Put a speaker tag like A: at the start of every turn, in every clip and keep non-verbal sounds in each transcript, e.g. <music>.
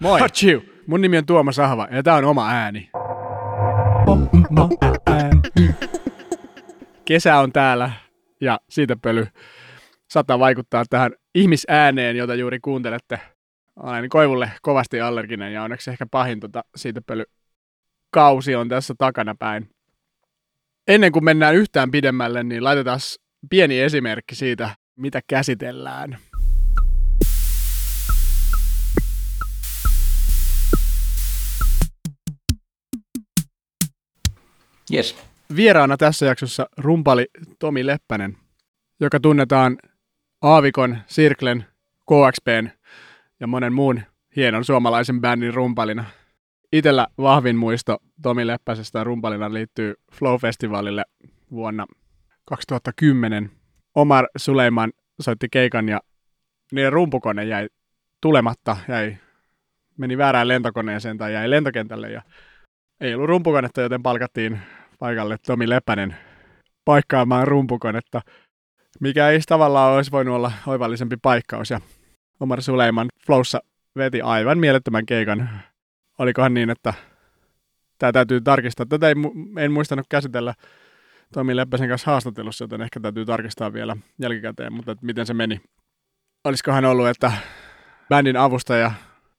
A: Moi! Hachiu. Mun nimi on Tuomas Ahva ja tää on oma ääni. Kesä on täällä ja siitä pöly saattaa vaikuttaa tähän ihmisääneen, jota juuri kuuntelette. Olen Koivulle kovasti allerginen ja onneksi ehkä pahin tota siitä pöly kausi on tässä takana päin. Ennen kuin mennään yhtään pidemmälle, niin laitetaan pieni esimerkki siitä, mitä käsitellään.
B: Yes.
A: Vieraana tässä jaksossa rumpali Tomi Leppänen, joka tunnetaan Aavikon, Sirklen, KXPn ja monen muun hienon suomalaisen bändin rumpalina. Itellä vahvin muisto Tomi Leppäsestä rumpalina liittyy Flow-festivaalille vuonna 2010. Omar Suleiman soitti keikan ja niiden rumpukone jäi tulematta, jäi, meni väärään lentokoneeseen tai jäi lentokentälle ja ei ollut rumpukonetta, joten palkattiin paikalle Tomi Lepänen paikkaamaan rumpukonetta, mikä ei tavallaan olisi voinut olla oivallisempi paikkaus. Ja Omar Suleiman Flowssa veti aivan mielettömän keikan. Olikohan niin, että tämä täytyy tarkistaa. Tätä ei, en muistanut käsitellä Tomi Leppäsen kanssa haastattelussa, joten ehkä täytyy tarkistaa vielä jälkikäteen, mutta että miten se meni. Olisikohan ollut, että bändin avustaja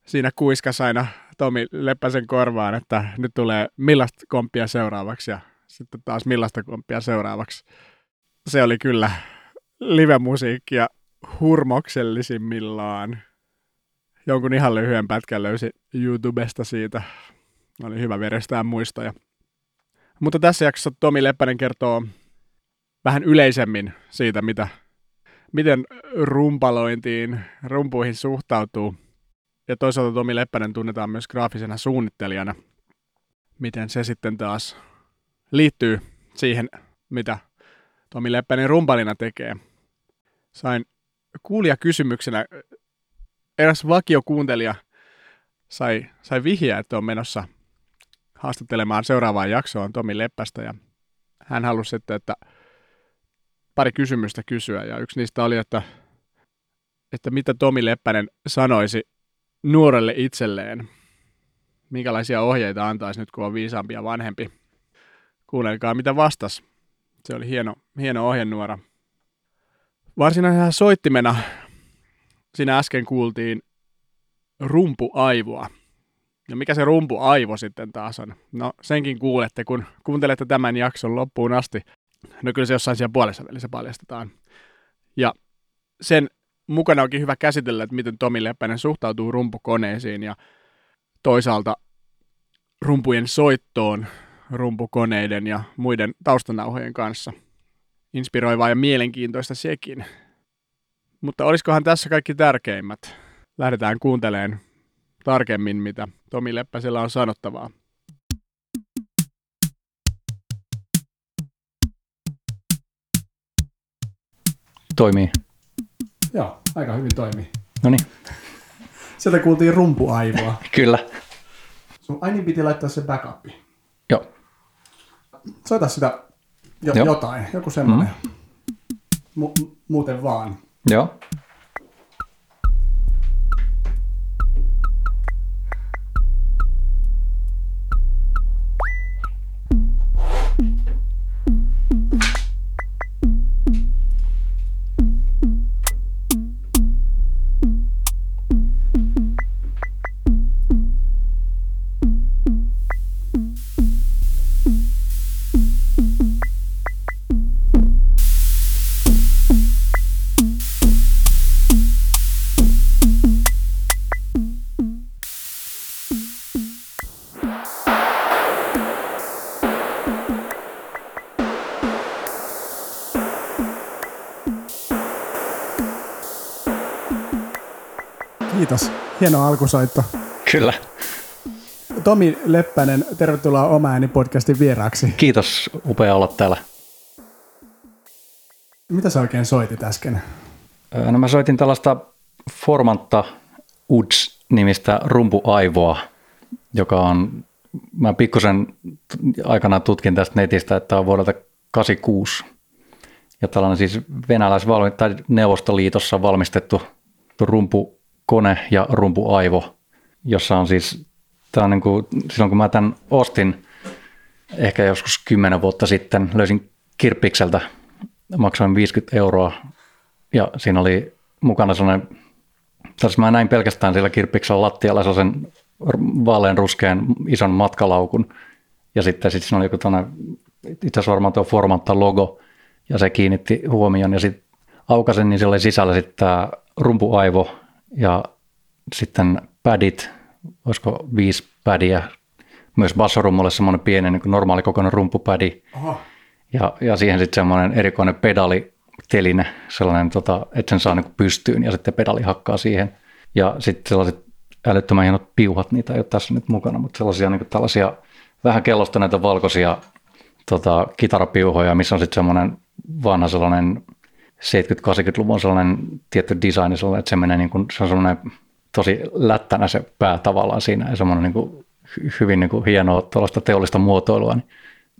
A: siinä kuiskas aina Tomi Leppäsen korvaan, että nyt tulee millaista komppia seuraavaksi ja sitten taas millaista komppia seuraavaksi. Se oli kyllä live-musiikkia hurmoksellisimmillaan. Jonkun ihan lyhyen pätkän löysi YouTubesta siitä. Oli hyvä verestää muistoja. Mutta tässä jaksossa Tomi Leppänen kertoo vähän yleisemmin siitä, mitä, miten rumpalointiin, rumpuihin suhtautuu. Ja toisaalta Tomi Leppänen tunnetaan myös graafisena suunnittelijana. Miten se sitten taas liittyy siihen, mitä Tomi Leppänen rumpalina tekee. Sain kuulia kysymyksenä, eräs vakiokuuntelija sai, sai vihjeä, että on menossa haastattelemaan seuraavaan jaksoon Tomi Leppästä ja hän halusi sitten, että pari kysymystä kysyä ja yksi niistä oli, että, että mitä Tomi Leppänen sanoisi nuorelle itselleen, minkälaisia ohjeita antaisi nyt, kun on viisaampi ja vanhempi Kuunnelkaa, mitä vastas. Se oli hieno, hieno ohjenuora. Varsinaisena soittimena siinä äsken kuultiin rumpuaivoa. Ja mikä se rumpuaivo sitten taas on? No senkin kuulette, kun kuuntelette tämän jakson loppuun asti. No kyllä se jossain siellä puolessa välissä paljastetaan. Ja sen mukana onkin hyvä käsitellä, että miten Tomi Leppänen suhtautuu rumpukoneisiin ja toisaalta rumpujen soittoon rumpukoneiden ja muiden taustanauhojen kanssa. Inspiroivaa ja mielenkiintoista sekin. Mutta olisikohan tässä kaikki tärkeimmät? Lähdetään kuuntelemaan tarkemmin, mitä Tomi Leppäsellä on sanottavaa.
B: Toimii.
A: Joo, aika hyvin toimii.
B: No niin.
A: Sieltä kuultiin rumpuaivoa. <laughs>
B: Kyllä.
A: Sun aini piti laittaa se backupi. Soita sitä jo, jotain, joku semmoinen. Mm. Mu- muuten vaan.
B: Joo.
A: Hieno alkusoitto.
B: Kyllä.
A: Tomi Leppänen, tervetuloa Oma ääni podcastin vieraaksi.
B: Kiitos, upea olla täällä.
A: Mitä sä oikein soitit äsken?
B: No mä soitin tällaista Formantta Uds-nimistä rumpuaivoa, joka on, mä pikkusen aikana tutkin tästä netistä, että on vuodelta 86. Ja tällainen siis venäläis- tai Neuvostoliitossa valmistettu rumpu kone ja rumpuaivo. jossa on siis, tämä on niin kuin, silloin kun mä tämän ostin, ehkä joskus kymmenen vuotta sitten, löysin Kirppikseltä, maksoin 50 euroa ja siinä oli mukana sellainen, tässä mä näin pelkästään sillä Kirppiksellä lattialla sellaisen vaalean ruskean ison matkalaukun ja sitten sit siinä oli joku tuonne, itse asiassa varmaan tuo Formatta logo ja se kiinnitti huomioon ja sitten aukasin, niin siellä oli sisällä sitten tämä rumpuaivo ja sitten padit, olisiko viisi padia, myös bassorummulle semmoinen pieni niin normaali kokoinen rumpupädi. Ja, ja siihen sitten semmoinen erikoinen pedaliteline, sellainen, tota, että sen saa niin pystyyn ja sitten pedali hakkaa siihen. Ja sitten sellaiset älyttömän hienot piuhat, niitä ei ole tässä nyt mukana, mutta sellaisia niin tällaisia vähän kellostuneita valkoisia tota, kitarapiuhoja, missä on sitten semmoinen vanha sellainen 70-80-luvun sellainen tietty design, sellainen, että se menee niin kuin, se on semmoinen tosi lättänä se pää tavallaan siinä ja semmoinen niin kuin, hyvin niin kuin hienoa tuollaista teollista muotoilua, niin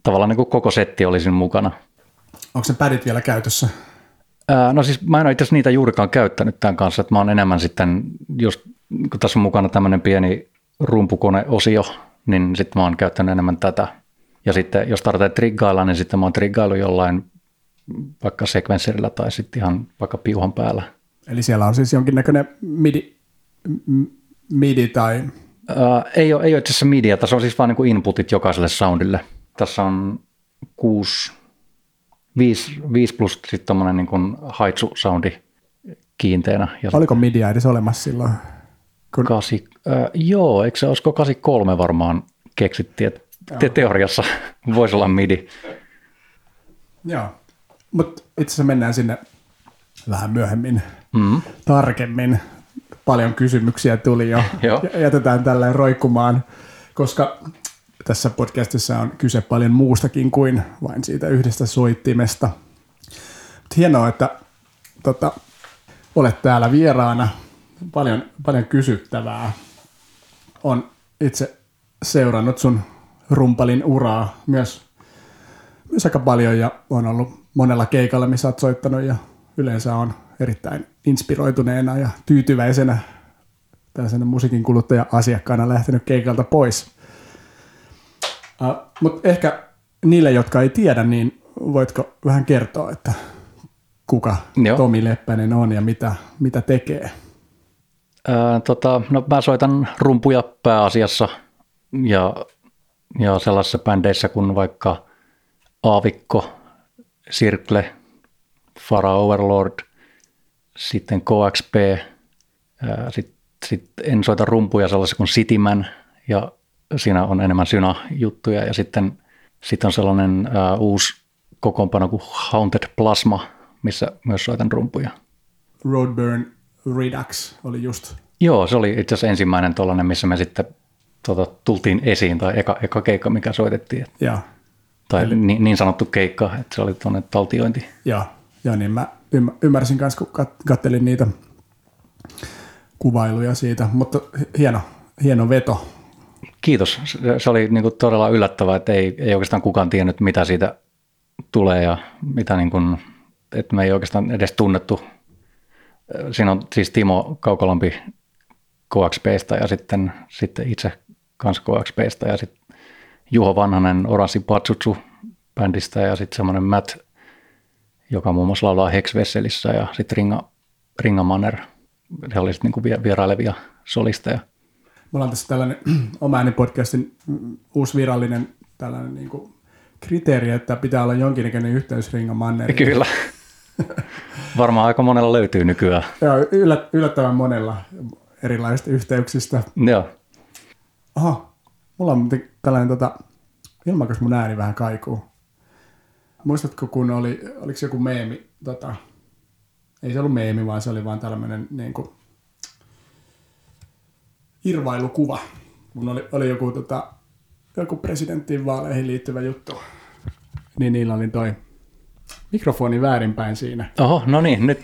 B: tavallaan niin kuin koko setti oli siinä mukana.
A: Onko se pädit vielä käytössä?
B: Ää, no siis mä en ole itse asiassa niitä juurikaan käyttänyt tämän kanssa, että mä oon enemmän sitten, just kun tässä on mukana tämmöinen pieni rumpukoneosio, niin sitten mä oon käyttänyt enemmän tätä. Ja sitten jos tarvitsee triggailla, niin sitten mä oon triggailu jollain vaikka sekvensserillä tai sitten ihan vaikka piuhan päällä.
A: Eli siellä on siis jonkinnäköinen MIDI, MIDI tai...
B: Ää, ei ole, ei ole itse asiassa MIDIä, tässä on siis vain niin inputit jokaiselle soundille. Tässä on kuusi, viisi, viisi plus sitten tuommoinen niin haitsu-soundi kiinteenä. Ja
A: Oliko MIDIä edes olemassa silloin?
B: Kun... Kasi, äh, joo, eikö se olisiko 83 varmaan keksittiin, että te teoriassa <laughs> voisi olla MIDI.
A: Joo, mutta itse asiassa mennään sinne vähän myöhemmin mm. tarkemmin. Paljon kysymyksiä tuli jo. <laughs> Jätetään tälleen roikkumaan, koska tässä podcastissa on kyse paljon muustakin kuin vain siitä yhdestä soittimesta. Mut hienoa, että tota, olet täällä vieraana. Paljon, paljon kysyttävää. On itse seurannut sun rumpalin uraa myös, myös aika paljon ja on ollut monella keikalla, missä olet soittanut ja yleensä on erittäin inspiroituneena ja tyytyväisenä tällaisena musiikin kuluttaja-asiakkaana lähtenyt keikalta pois. Uh, Mutta ehkä niille, jotka ei tiedä, niin voitko vähän kertoa, että kuka Joo. Tomi Leppänen on ja mitä, mitä tekee?
B: Ää, tota, no mä soitan rumpuja pääasiassa ja, ja sellaisissa bändeissä kuin vaikka Aavikko, Sirkle, Fara Overlord, sitten KXP, sitten sit en soita rumpuja sellaisia kuin Cityman ja siinä on enemmän syna-juttuja ja sitten, sitten on sellainen uh, uusi kokoonpano kuin Haunted Plasma, missä myös soitan rumpuja.
A: Roadburn Redux oli just.
B: Joo, se oli itse asiassa ensimmäinen tuollainen, missä me sitten tuota, tultiin esiin, tai eka, eka keikka, mikä soitettiin.
A: Joo.
B: Tai Eli... niin, niin, sanottu keikka, että se oli tuonne taltiointi.
A: Joo, ja niin mä ymmärsin myös, kun kat- kattelin niitä kuvailuja siitä, mutta hieno, hieno veto
B: Kiitos. Se oli niin kuin todella yllättävää, että ei, ei oikeastaan kukaan tiennyt, mitä siitä tulee ja mitä niin kuin, että me ei oikeastaan edes tunnettu. Siinä on siis Timo Kaukolampi KXPstä ja sitten, sitten itse kanssa KXPstä ja sitten Juho Vanhanen Oranssi Patsutsu bändistä ja sitten semmoinen Matt, joka muun muassa laulaa Hexvesselissä ja sitten Ringa, Ringa Manner. He olivat niin kuin vierailevia solisteja.
A: Me ollaan tässä tällainen <clears throat> oma podcastin uusi virallinen tällainen niin kuin kriteeri, että pitää olla jonkinnäköinen yhteys Ringa Manneriin.
B: Kyllä. <laughs> Varmaan aika monella löytyy nykyään.
A: Joo, yllättävän monella erilaisista yhteyksistä.
B: Joo.
A: Aha, mulla on tällainen, tota, ilmakas mun ääni vähän kaikuu. Muistatko, kun oli, oliko joku meemi, tota, ei se ollut meemi, vaan se oli vaan tällainen niin kuin, irvailukuva, kun oli, oli joku, tota, joku presidenttiin vaaleihin liittyvä juttu, niin niillä oli toi mikrofoni väärinpäin siinä.
B: Oho, no niin, nyt,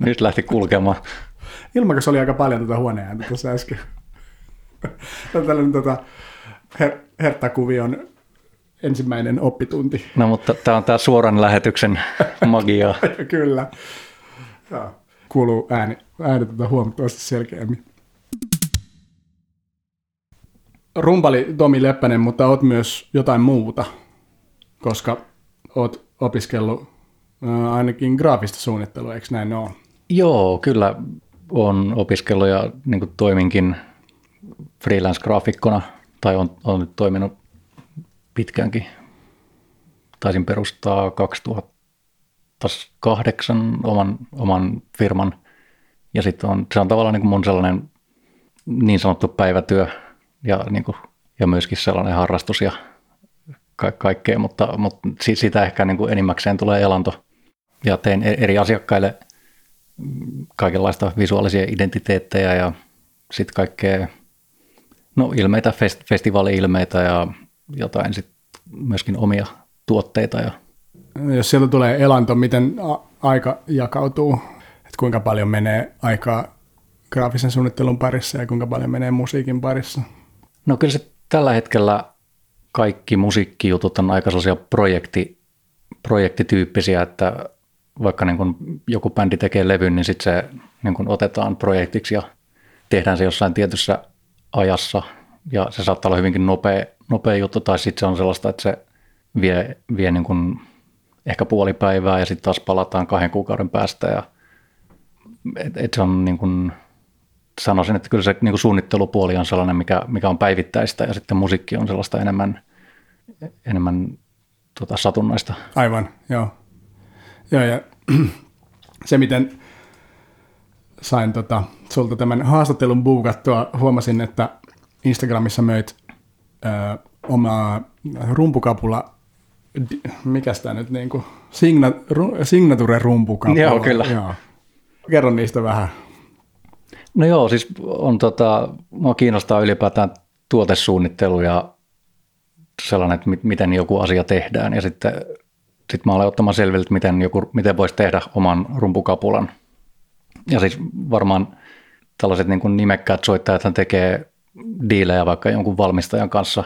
B: nyt lähti kulkemaan.
A: Ilmakas oli aika paljon tuota huoneääntä tuossa äsken. <laughs> Tällainen tota, her, Herttakuvion ensimmäinen oppitunti.
B: No mutta tämä on tämä suoran lähetyksen <laughs> magia.
A: Kyllä. Ja, kuuluu ääni, ääni tuota huomattavasti selkeämmin. rumpali Tomi Leppänen, mutta oot myös jotain muuta, koska oot opiskellut ainakin graafista suunnittelua, eikö näin ole?
B: Joo, kyllä on opiskellut ja niin toiminkin freelance-graafikkona, tai on, on nyt toiminut pitkäänkin. Taisin perustaa 2008 oman, oman firman, ja sitten on, se on tavallaan niin kuin mun sellainen niin sanottu päivätyö, ja, niin kuin, ja myöskin sellainen harrastus ja ka- kaikkea, mutta, mutta siitä ehkä niin kuin enimmäkseen tulee elanto. Ja teen e-, eri asiakkaille kaikenlaista visuaalisia identiteettejä ja sitten kaikkea, no ilmeitä, fest, festivaali-ilmeitä ja jotain sitten myöskin omia tuotteita. Ja...
A: Jos sieltä tulee elanto, miten aika jakautuu? Että kuinka paljon menee aikaa graafisen suunnittelun parissa ja kuinka paljon menee musiikin parissa?
B: No kyllä se tällä hetkellä kaikki musiikkijutut on aika sellaisia projekti, projektityyppisiä, että vaikka niin kun joku bändi tekee levyn, niin sitten se niin kun otetaan projektiksi ja tehdään se jossain tietyssä ajassa ja se saattaa olla hyvinkin nopea, nopea juttu tai sitten se on sellaista, että se vie, vie niin kun ehkä puoli päivää ja sitten taas palataan kahden kuukauden päästä ja et, et se on niin kun, sanoisin, että kyllä se niin suunnittelupuoli on sellainen, mikä, mikä on päivittäistä ja sitten musiikki on sellaista enemmän, enemmän tota, satunnaista.
A: Aivan, joo. Joo, ja <clears throat> se miten sain tota, sulta tämän haastattelun buukattua, huomasin, että Instagramissa möit ö, omaa rumpukapula, mikä tämä nyt niin kuin, signa, ru, signature rumpukapula.
B: Joo, kyllä.
A: Joo. Kerro niistä vähän.
B: No joo, siis on tota, mua kiinnostaa ylipäätään tuotesuunnittelu ja sellainen, että miten joku asia tehdään ja sitten sit mä olen ottamaan selville, että miten, joku, miten voisi tehdä oman rumpukapulan. Ja siis varmaan tällaiset niin kuin nimekkäät soittajat tekee diilejä vaikka jonkun valmistajan kanssa,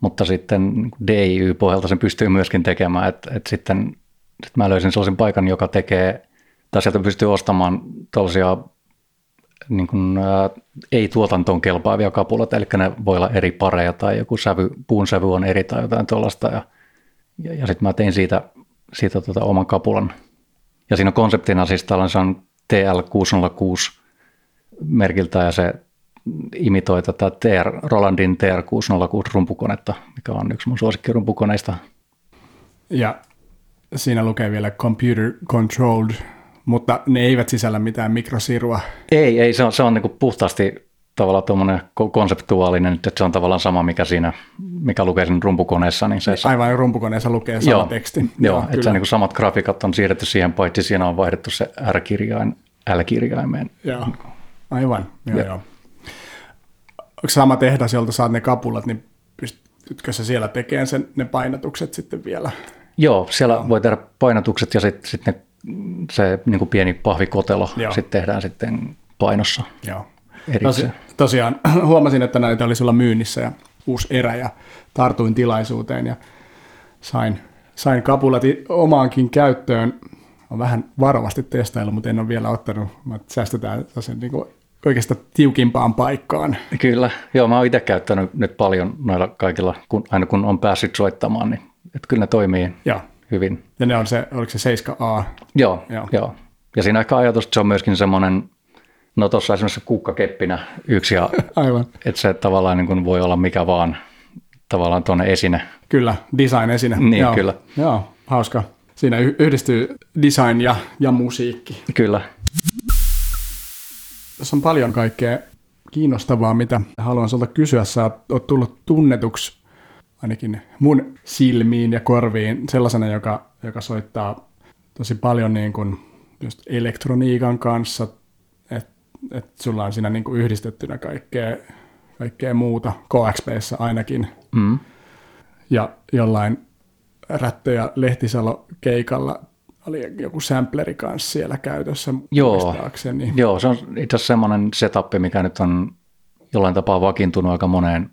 B: mutta sitten DIY-pohjalta sen pystyy myöskin tekemään, että, että sitten sit mä löysin sellaisen paikan, joka tekee, tai sieltä pystyy ostamaan tällaisia niin kuin, ää, ei tuotantoon kelpaavia kapuloita, eli ne voi olla eri pareja tai joku sävy, puun sävy on eri tai jotain tuollaista. Ja, ja, ja sitten mä tein siitä, siitä tota oman kapulan. Ja siinä on konseptina siis tällainen TL606 merkiltä ja se imitoi tätä TR, Rolandin TR606 rumpukonetta, mikä on yksi mun suosikkirumpukoneista.
A: Ja siinä lukee vielä computer controlled mutta ne eivät sisällä mitään mikrosirua.
B: Ei, ei se on, se on niin puhtaasti tavallaan tuommoinen konseptuaalinen, että se on tavallaan sama, mikä siinä, mikä lukee siinä rumpukoneessa. Niin se,
A: Aivan rumpukoneessa lukee sama
B: joo,
A: teksti.
B: Joo, joo että se niin samat grafiikat on siirretty siihen, paitsi siinä on vaihdettu se R-kirjain L-kirjaimeen.
A: Joo, aivan. Joo, joo. Onko sama tehdas, jolta saat ne kapulat, niin pystytkö sä siellä tekemään sen, ne painatukset sitten vielä?
B: Joo, siellä joo. voi tehdä painatukset ja sitten sit ne se niin kuin pieni pahvikotelo sitten tehdään sitten painossa
A: Joo. Tosi, tosiaan <clears throat> huomasin, että näitä oli sulla myynnissä ja uusi erä ja tartuin tilaisuuteen ja sain, sain kapulat omaankin käyttöön. Olen vähän varovasti testaillut, mutta en ole vielä ottanut. Mä säästetään sen niin kuin oikeastaan tiukimpaan paikkaan.
B: Kyllä, joo, mä oon itse käyttänyt nyt paljon noilla kaikilla, kun, aina kun on päässyt soittamaan, niin että kyllä ne toimii. Joo hyvin.
A: Ja ne on se, oliko se 7A?
B: Joo, joo. joo. Ja siinä ehkä ajatus, että se on myöskin semmoinen, no tuossa esimerkiksi kukkakeppinä yksi, ja <laughs>
A: Aivan.
B: että se tavallaan niin kuin voi olla mikä vaan tavallaan tuonne esine.
A: Kyllä, design-esine.
B: Niin, joo. kyllä.
A: Joo, hauska. Siinä yhdistyy design ja, ja musiikki.
B: Kyllä.
A: Tässä on paljon kaikkea kiinnostavaa, mitä haluan sulta kysyä. Sä oot tullut tunnetuksi ainakin mun silmiin ja korviin sellaisena, joka, joka soittaa tosi paljon niin kuin just elektroniikan kanssa, että et sulla on siinä niin kuin yhdistettynä kaikkea, kaikkea muuta, KXPssä ainakin. Mm. Ja jollain Rättö ja Lehtisalo keikalla. Oli joku sampleri kanssa siellä käytössä
B: Joo, joo se on itse asiassa semmoinen setup, mikä nyt on jollain tapaa vakiintunut aika moneen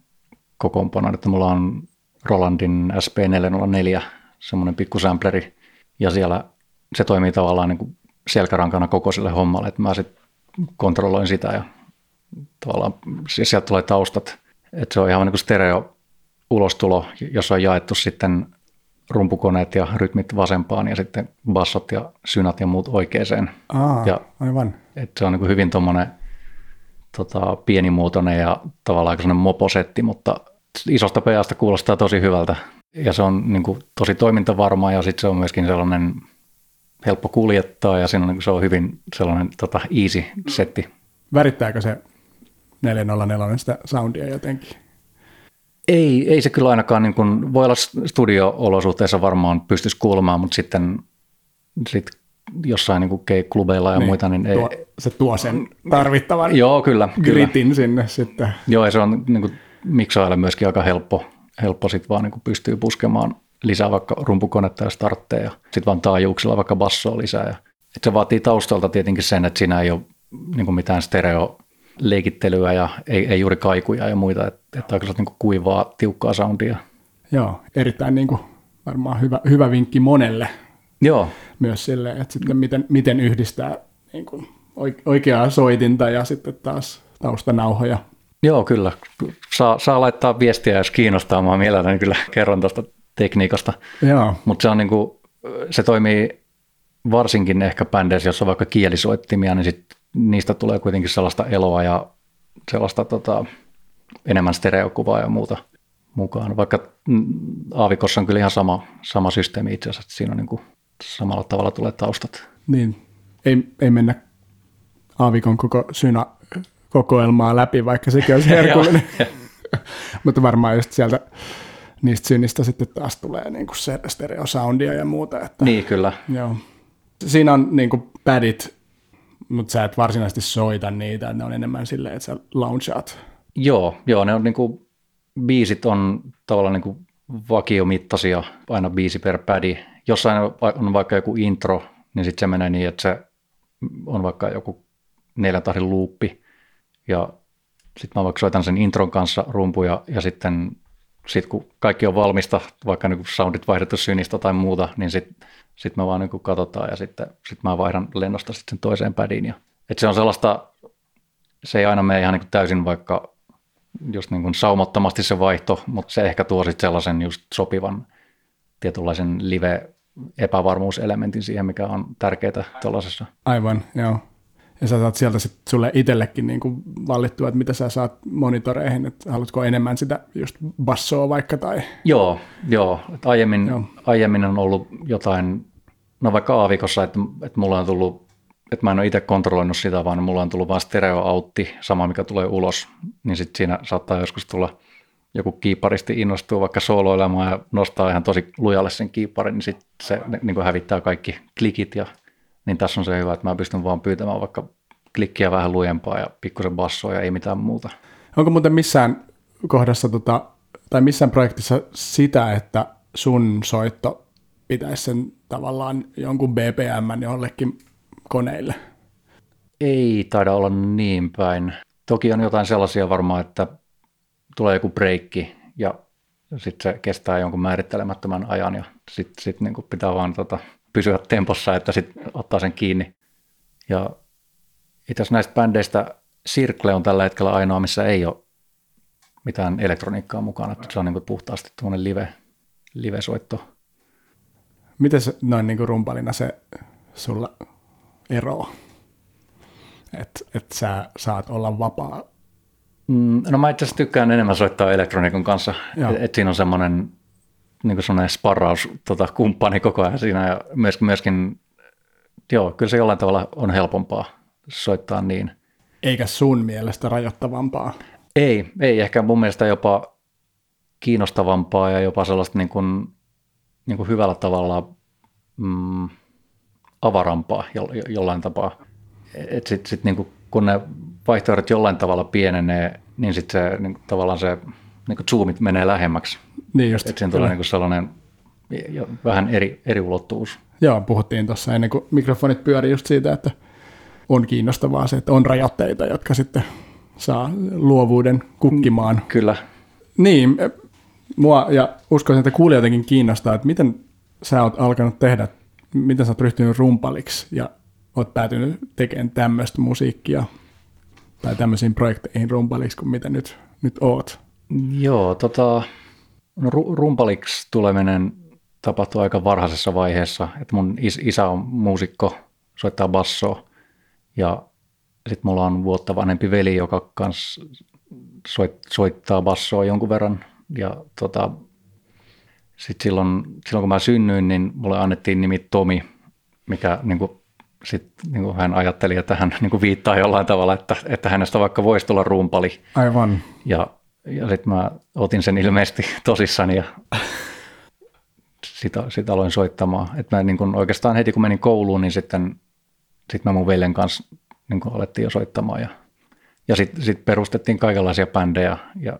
B: kokoonpanoon, että mulla on Rolandin SP404, semmoinen pikkusampleri, ja siellä se toimii tavallaan niin kuin selkärankana koko sille hommalle, että mä sitten kontrolloin sitä ja tavallaan sieltä tulee taustat, Et se on ihan niin kuin stereo ulostulo, jossa on jaettu sitten rumpukoneet ja rytmit vasempaan ja sitten bassot ja synat ja muut oikeeseen.
A: Aa, ja, aivan.
B: Et se on niin kuin hyvin tuommoinen tota, pienimuotoinen ja tavallaan aika moposetti, mutta isosta peasta kuulostaa tosi hyvältä. Ja se on niin kuin, tosi toimintavarma ja sitten se on myöskin sellainen helppo kuljettaa ja siinä on, niin se on hyvin sellainen tota, easy setti.
A: Värittääkö se 404 sitä soundia jotenkin?
B: Ei, ei se kyllä ainakaan, niin kuin, voi olla studio-olosuhteissa varmaan pystyisi kuulemaan, mutta sitten sit jossain niin kuin klubeilla ja niin, muita, niin
A: tuo, ei. Se tuo sen tarvittavan
B: joo, kyllä,
A: gritin
B: kyllä.
A: sinne sitten.
B: Joo, ja se on niin kuin, miksaille myöskin aika helppo, helppo sitten vaan niin kuin pystyy puskemaan lisää vaikka rumpukonetta ja startteja, ja sitten vaan taajuuksilla vaikka bassoa lisää. Ja, et se vaatii taustalta tietenkin sen, että siinä ei ole niin kuin mitään stereo leikittelyä ja ei, ei juuri kaikuja ja muita, että, että aika niin kuin kuivaa, tiukkaa soundia.
A: Joo, erittäin niin kuin varmaan hyvä, hyvä vinkki monelle.
B: Joo.
A: Myös sille, että sitten miten, miten yhdistää niin kuin oikeaa soitinta ja sitten taas taustanauhoja.
B: Joo, kyllä. Saa, saa laittaa viestiä, jos kiinnostaa. Mä mielelläni kyllä kerron tuosta tekniikasta. Mutta se, on niin kuin, se toimii varsinkin ehkä bändeissä, jos on vaikka kielisoittimia, niin sit niistä tulee kuitenkin sellaista eloa ja sellaista tota, enemmän stereokuvaa ja muuta mukaan. Vaikka Aavikossa on kyllä ihan sama, sama systeemi itse asiassa, että siinä on niin kuin samalla tavalla tulee taustat.
A: Niin, ei, ei mennä Aavikon koko synä kokoelmaa läpi, vaikka sekin olisi <laughs> herkullinen. <laughs> Mutta varmaan just sieltä niistä synnistä sitten taas tulee niin kuin se stereosoundia ja muuta. Että,
B: niin, kyllä.
A: Joo. Siinä on niin kuin padit, mutta sä et varsinaisesti soita niitä, ne on enemmän silleen, että sä launchaat.
B: Joo, joo ne on niin kuin, biisit on tavallaan niin kuin vakiomittaisia, aina biisi per padi. Jossain on vaikka joku intro, niin sitten se menee niin, että se on vaikka joku neljän tahdin luuppi, ja sitten mä vaikka soitan sen intron kanssa rumpuja, ja sitten sitten kun kaikki on valmista, vaikka niin soundit vaihdettu synistä tai muuta, niin sitten sit me vaan niin katsotaan ja sitten sit mä vaihdan lennosta sitten sen toiseen pädiin. Ja, et se on sellaista, se ei aina mene ihan niin täysin vaikka just niin saumattomasti se vaihto, mutta se ehkä tuo sitten sellaisen just sopivan tietynlaisen live epävarmuuselementin siihen, mikä on tärkeää tuollaisessa.
A: Aivan, joo ja sä saat sieltä sit sulle itsellekin niin kuin vallittua, että mitä sä saat monitoreihin, että haluatko enemmän sitä just bassoa vaikka tai...
B: Joo, joo. Että aiemmin, joo. aiemmin on ollut jotain, no vaikka aavikossa, että, että mulla on tullut, että mä en ole itse kontrolloinut sitä, vaan mulla on tullut vain stereoautti, sama mikä tulee ulos, niin sitten siinä saattaa joskus tulla joku kiiparisti innostuu vaikka sooloilemaan ja nostaa ihan tosi lujalle sen kiiparin, niin sitten se niin kuin hävittää kaikki klikit ja niin tässä on se hyvä, että mä pystyn vaan pyytämään vaikka klikkiä vähän lujempaa ja pikkusen bassoa ja ei mitään muuta.
A: Onko muuten missään kohdassa tota, tai missään projektissa sitä, että sun soitto pitäisi sen tavallaan jonkun BPM jollekin koneille?
B: Ei taida olla niin päin. Toki on jotain sellaisia varmaan, että tulee joku breikki ja sitten se kestää jonkun määrittelemättömän ajan ja sitten sit niin pitää vaan tota, pysyä tempossa, että sitten ottaa sen kiinni. Ja itse asiassa näistä bändeistä Circle on tällä hetkellä ainoa, missä ei ole mitään elektroniikkaa mukana. Että se on niin puhtaasti tuommoinen live, live-soitto.
A: Miten noin niin kuin rumpalina se sulla eroaa? Että et sä saat olla vapaa?
B: Mm, no mä itse asiassa tykkään enemmän soittaa elektroniikan kanssa. Että et siinä on semmoinen niin kuin semmoinen sparraus tota, kumppani koko ajan siinä ja myöskin, myöskin, joo, kyllä se jollain tavalla on helpompaa soittaa niin.
A: Eikä sun mielestä rajoittavampaa?
B: Ei, ei ehkä mun mielestä jopa kiinnostavampaa ja jopa sellaista niin kuin, niin kuin hyvällä tavalla mm, avarampaa jo, jo, jollain tapaa. Et sit, sit niin kuin, kun ne vaihtoehdot jollain tavalla pienenee, niin sitten se niin kuin, tavallaan se niin kuin zoomit menee lähemmäksi.
A: Niin just.
B: Että siinä tulee niin sellainen vähän eri, eri ulottuvuus.
A: Joo, puhuttiin tuossa ennen kuin mikrofonit pyöri just siitä, että on kiinnostavaa se, että on rajoitteita, jotka sitten saa luovuuden kukkimaan. Mm,
B: kyllä.
A: Niin, mua ja uskoisin, että kuulijoitakin kiinnostaa, että miten sä oot alkanut tehdä, miten sä oot ryhtynyt rumpaliksi ja oot päätynyt tekemään tämmöistä musiikkia tai tämmöisiin projekteihin rumpaliksi kuin mitä nyt, nyt oot.
B: Joo, tota, no, rumpaliksi tuleminen tapahtui aika varhaisessa vaiheessa. Että mun is- isä on muusikko, soittaa bassoa ja sitten mulla on vuotta vanhempi veli, joka kans soit, soittaa bassoa jonkun verran. Ja tota, sitten silloin, silloin, kun mä synnyin, niin mulle annettiin nimi Tomi, mikä niin kuin, sit, niin kuin hän ajatteli, että hän niin kuin viittaa jollain tavalla, että, että hänestä vaikka voisi tulla rumpali.
A: Aivan.
B: Ja, ja sitten mä otin sen ilmeisesti tosissani ja sitä, sitä aloin soittamaan. Et mä niin kuin oikeastaan heti kun menin kouluun, niin sitten sit mä mun veljen kanssa niin kuin alettiin jo soittamaan. Ja, ja sitten sit perustettiin kaikenlaisia bändejä ja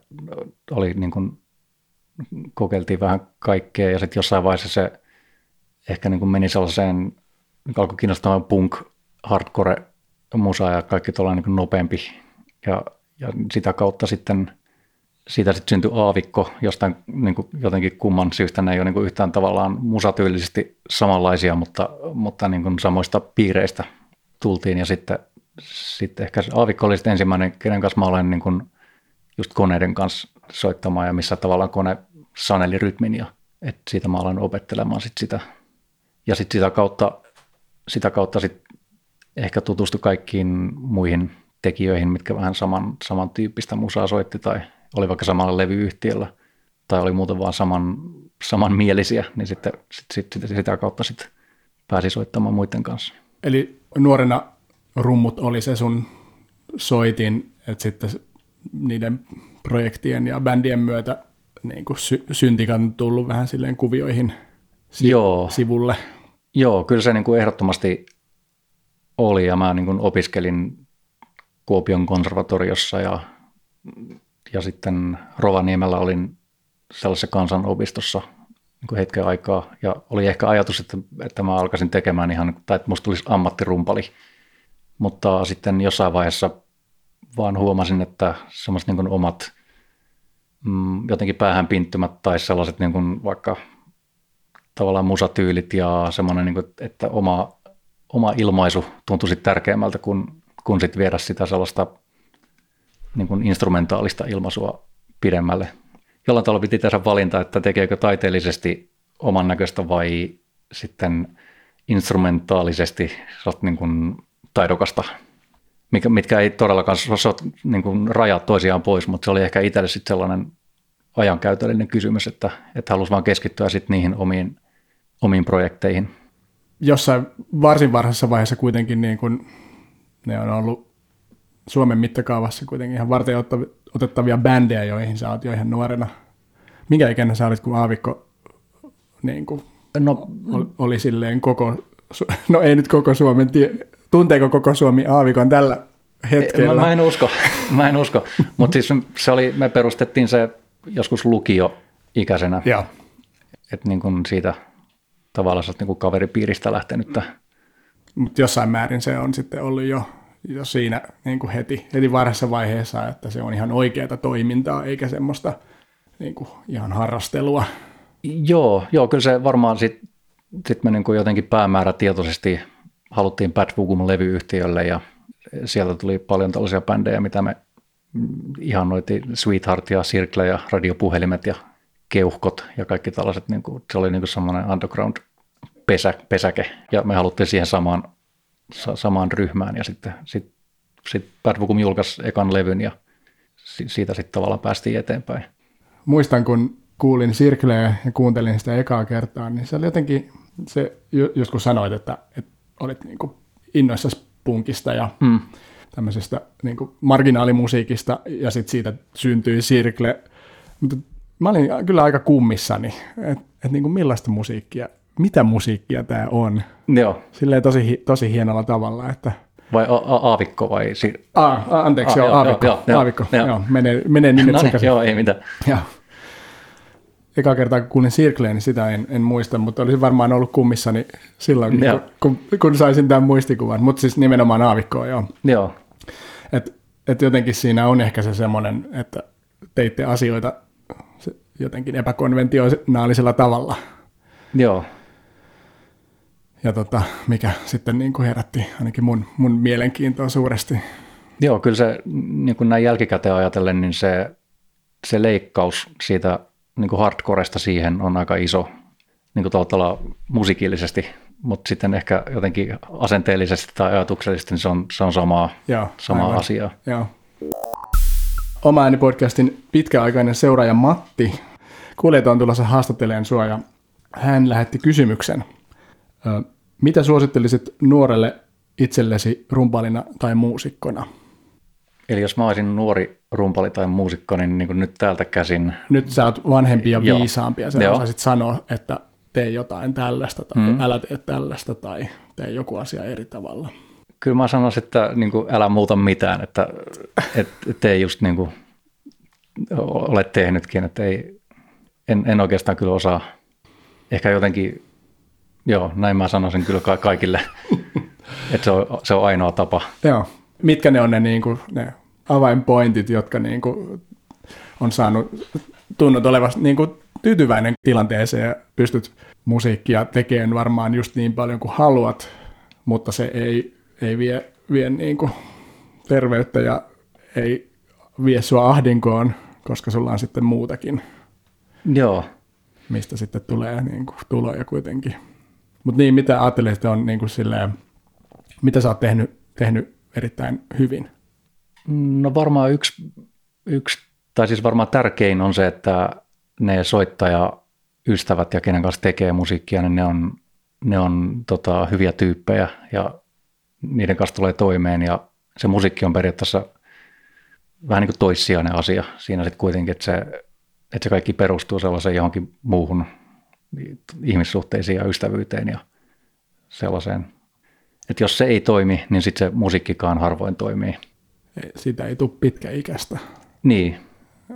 B: oli niin kuin, kokeiltiin vähän kaikkea ja sitten jossain vaiheessa se ehkä niin kuin meni sellaiseen, niin alkoi kiinnostamaan punk, hardcore, musa ja kaikki tuollainen niin nopeampi ja, ja sitä kautta sitten siitä sitten syntyi aavikko jostain niin kuin jotenkin kumman syystä ne ei ole niin kuin yhtään tavallaan musatyylisesti samanlaisia, mutta, mutta niin kuin samoista piireistä tultiin ja sitten, sitten ehkä aavikko oli sitten ensimmäinen, kenen kanssa mä olen niin kuin just koneiden kanssa soittamaan ja missä tavallaan kone saneli rytmin ja että siitä mä aloin opettelemaan sit sitä. Ja sitten sitä kautta, sitä kautta sit ehkä tutustu kaikkiin muihin tekijöihin, mitkä vähän saman, samantyyppistä musaa soitti tai oli vaikka samalla levyyhtiöllä tai oli muuten vaan saman, samanmielisiä, niin sitten sit, sit, sit, sitä kautta sitten pääsi soittamaan muiden kanssa.
A: Eli nuorena rummut oli se sun soitin, että sitten niiden projektien ja bändien myötä niin kuin sy- syntikan tullut vähän silleen kuvioihin si- Joo. sivulle.
B: Joo, kyllä se niin kuin ehdottomasti oli ja mä niin kuin opiskelin Kuopion konservatoriossa ja, ja sitten Rovaniemellä olin sellaisessa kansanopistossa niin hetken aikaa. Ja oli ehkä ajatus, että, että mä alkaisin tekemään ihan, tai että musta tulisi ammattirumpali, mutta sitten jossain vaiheessa vaan huomasin, että semmoiset niin omat mm, jotenkin päähänpinttymät tai sellaiset niin kuin vaikka tavallaan musatyylit ja semmoinen, niin kuin, että oma, oma ilmaisu tuntuisi tärkeämmältä kuin, kuin sit viedä sitä sellaista niin kuin instrumentaalista ilmaisua pidemmälle. Jollain tavalla piti tehdä valinta, että tekeekö taiteellisesti oman näköistä vai sitten instrumentaalisesti niin kuin taidokasta mitkä ei todellakaan niin kuin rajaa toisiaan pois, mutta se oli ehkä itselle sitten sellainen ajankäytöllinen kysymys, että, että halusi vaan keskittyä sitten niihin omiin, omiin projekteihin.
A: Jossain varsin varhaisessa vaiheessa kuitenkin niin kuin ne on ollut Suomen mittakaavassa kuitenkin ihan varten otettavia bändejä, joihin sä oot jo ihan nuorena. Minkä ikäinen sä olit, kun Aavikko niin kuin, no, oli, oli silleen koko, no ei nyt koko Suomen tie, tunteeko koko Suomi aavikon tällä hetkellä?
B: Mä, mä en usko, <laughs> mä en usko. mutta siis se oli, me perustettiin se joskus lukio-ikäisenä.
A: Joo.
B: Että niin kuin siitä tavallaan niin kuin kaveripiiristä lähtenyttä.
A: Mutta jossain määrin se on sitten ollut jo, jo siinä niin kuin heti, heti varhaisessa vaiheessa, että se on ihan oikeaa toimintaa, eikä semmoista niin kuin ihan harrastelua.
B: Joo, joo, kyllä se varmaan sitten sit me niin kuin jotenkin päämäärätietoisesti haluttiin Bad Vugum levyyhtiölle ja sieltä tuli paljon tällaisia bändejä, mitä me ihannoitiin, Sweetheart ja Circle ja radiopuhelimet ja keuhkot ja kaikki tällaiset, niin kuin, se oli niin kuin semmoinen underground pesä, pesäke ja me haluttiin siihen samaan, sa, samaan ryhmään ja sitten sit, sit Bad Vugum julkaisi ekan levyn ja siitä sitten tavallaan päästiin eteenpäin.
A: Muistan, kun kuulin Circleä ja kuuntelin sitä ekaa kertaa, niin se oli jotenkin, se joskus sanoit, että, että olit niin kuin innoissa punkista ja mm. tämmöisestä niin kuin marginaalimusiikista ja sitten siitä syntyi Sirkle. Mutta mä olin kyllä aika kummissani, että et niin kuin millaista musiikkia, mitä musiikkia tämä on.
B: Joo.
A: Silleen tosi, tosi hienolla tavalla, että
B: vai a- a- aavikko vai? Si-
A: a- a- anteeksi, a- joo, aavikko. Joo, joo, aavikko. Joo, joo. menee, menee nimet no
B: niin, Joo, ei mitään.
A: Joo eka kertaa kun kuulin Circleen, niin sitä en, en muista, mutta olisi varmaan ollut kummissani silloin, kun, kun, kun, saisin tämän muistikuvan. Mutta siis nimenomaan aavikkoa, joo.
B: Joo.
A: Et, et jotenkin siinä on ehkä se semmoinen, että teitte asioita jotenkin epäkonventionaalisella tavalla.
B: Joo.
A: Ja tota, mikä sitten niin kuin herätti ainakin mun, mun mielenkiintoa suuresti.
B: Joo, kyllä se niin kuin näin jälkikäteen ajatellen, niin se se leikkaus siitä niin kuin hardcoresta siihen on aika iso niin kuin tavalla musiikillisesti, mutta sitten ehkä jotenkin asenteellisesti tai ajatuksellisesti niin se on, se on samaa, Joo, samaa aivan. asiaa.
A: Joo. Oma podcastin pitkäaikainen seuraaja Matti Kuljeto on tulossa haastattelemaan sua ja hän lähetti kysymyksen. Mitä suosittelisit nuorelle itsellesi rumpalina tai muusikkona?
B: Eli jos mä olisin nuori rumpali tai muusikko, niin, niin kuin nyt täältä käsin...
A: Nyt sä oot vanhempi ja viisaampi ja sä osaisit sanoa, että tee jotain tällaista tai mm. älä tee tällaista tai tee joku asia eri tavalla.
B: Kyllä mä sanoisin, että niin kuin, älä muuta mitään, että et, tee just niin kuin olet tehnytkin, että ei, en, en oikeastaan kyllä osaa. Ehkä jotenkin, joo, näin mä sanoisin kyllä ka- kaikille, <laughs> että se on, se on ainoa tapa.
A: Joo. Mitkä ne on ne, niin kuin, ne avainpointit, jotka niin kuin, on saanut tunnut olevasti niin kuin, tyytyväinen tilanteeseen ja pystyt musiikkia tekemään varmaan just niin paljon kuin haluat, mutta se ei, ei vie, vie niin kuin terveyttä ja ei vie sua ahdinkoon, koska sulla on sitten muutakin.
B: Joo.
A: Mistä sitten tulee niin kuin, tuloja kuitenkin. Mutta niin, mitä ajattelet, on niin kuin silleen, mitä sä oot tehnyt, tehnyt erittäin hyvin?
B: No varmaan yksi, yksi, tai siis varmaan tärkein on se, että ne soittaja ystävät ja kenen kanssa tekee musiikkia, niin ne on, ne on tota, hyviä tyyppejä ja niiden kanssa tulee toimeen ja se musiikki on periaatteessa vähän niin kuin toissijainen asia siinä sitten kuitenkin, että se, että se kaikki perustuu sellaiseen johonkin muuhun ihmissuhteisiin ja ystävyyteen ja sellaiseen. Että jos se ei toimi, niin sitten se musiikkikaan harvoin toimii.
A: Sitä ei tule pitkäikäistä.
B: Niin.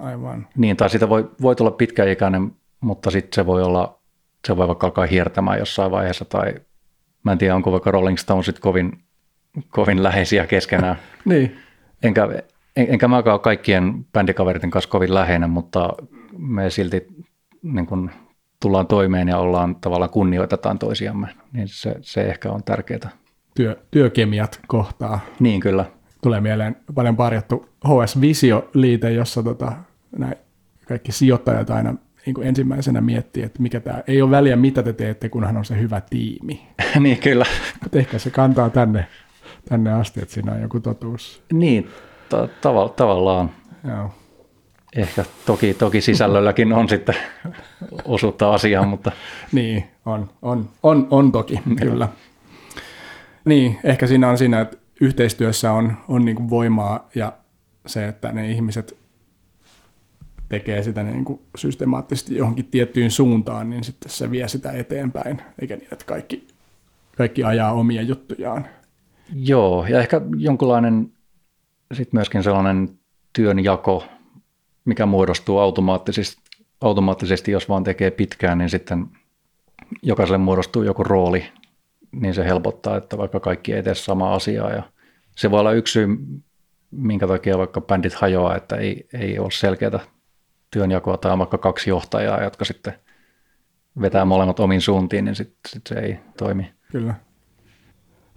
A: Aivan.
B: Niin, tai siitä voi, voi tulla pitkäikäinen, mutta sitten se voi olla, se voi vaikka alkaa hiertämään jossain vaiheessa, tai mä en tiedä, onko vaikka Rolling Stonesit kovin, kovin läheisiä keskenään. <laughs>
A: niin.
B: Enkä, en, enkä mä ole kaikkien bändikaveriten kanssa kovin läheinen, mutta me silti niin kun, tullaan toimeen ja ollaan tavallaan kunnioitetaan toisiamme, niin se, se ehkä on tärkeää.
A: Työ, työkemiat kohtaa.
B: Niin kyllä.
A: Tulee mieleen paljon parjattu HS Visio-liite, jossa tota, näin kaikki sijoittajat aina niin kuin ensimmäisenä miettii, että mikä tämä, ei ole väliä mitä te teette, kunhan on se hyvä tiimi. <laughs>
B: niin, kyllä.
A: Mutta ehkä se kantaa tänne, tänne asti, että siinä on joku totuus.
B: Niin, ta- tav- tavallaan.
A: Joo.
B: Ehkä toki, toki sisällölläkin on sitten osuutta asiaan, mutta... <laughs>
A: niin, on, on, on, on toki, kyllä. Niin, ehkä siinä on siinä, että yhteistyössä on, on niin kuin voimaa ja se, että ne ihmiset tekee sitä niin kuin systemaattisesti johonkin tiettyyn suuntaan, niin sitten se vie sitä eteenpäin, eikä niin, että kaikki, kaikki ajaa omia juttujaan.
B: Joo, ja ehkä jonkunlainen sitten myöskin sellainen työnjako, mikä muodostuu automaattisesti, automaattisesti, jos vaan tekee pitkään, niin sitten jokaiselle muodostuu joku rooli, niin se helpottaa, että vaikka kaikki ei tee samaa asiaa. Ja se voi olla yksi syy, minkä takia vaikka bändit hajoaa, että ei, ei ole selkeää työnjakoa tai on vaikka kaksi johtajaa, jotka sitten vetää molemmat omiin suuntiin, niin sitten sit se ei toimi.
A: Kyllä.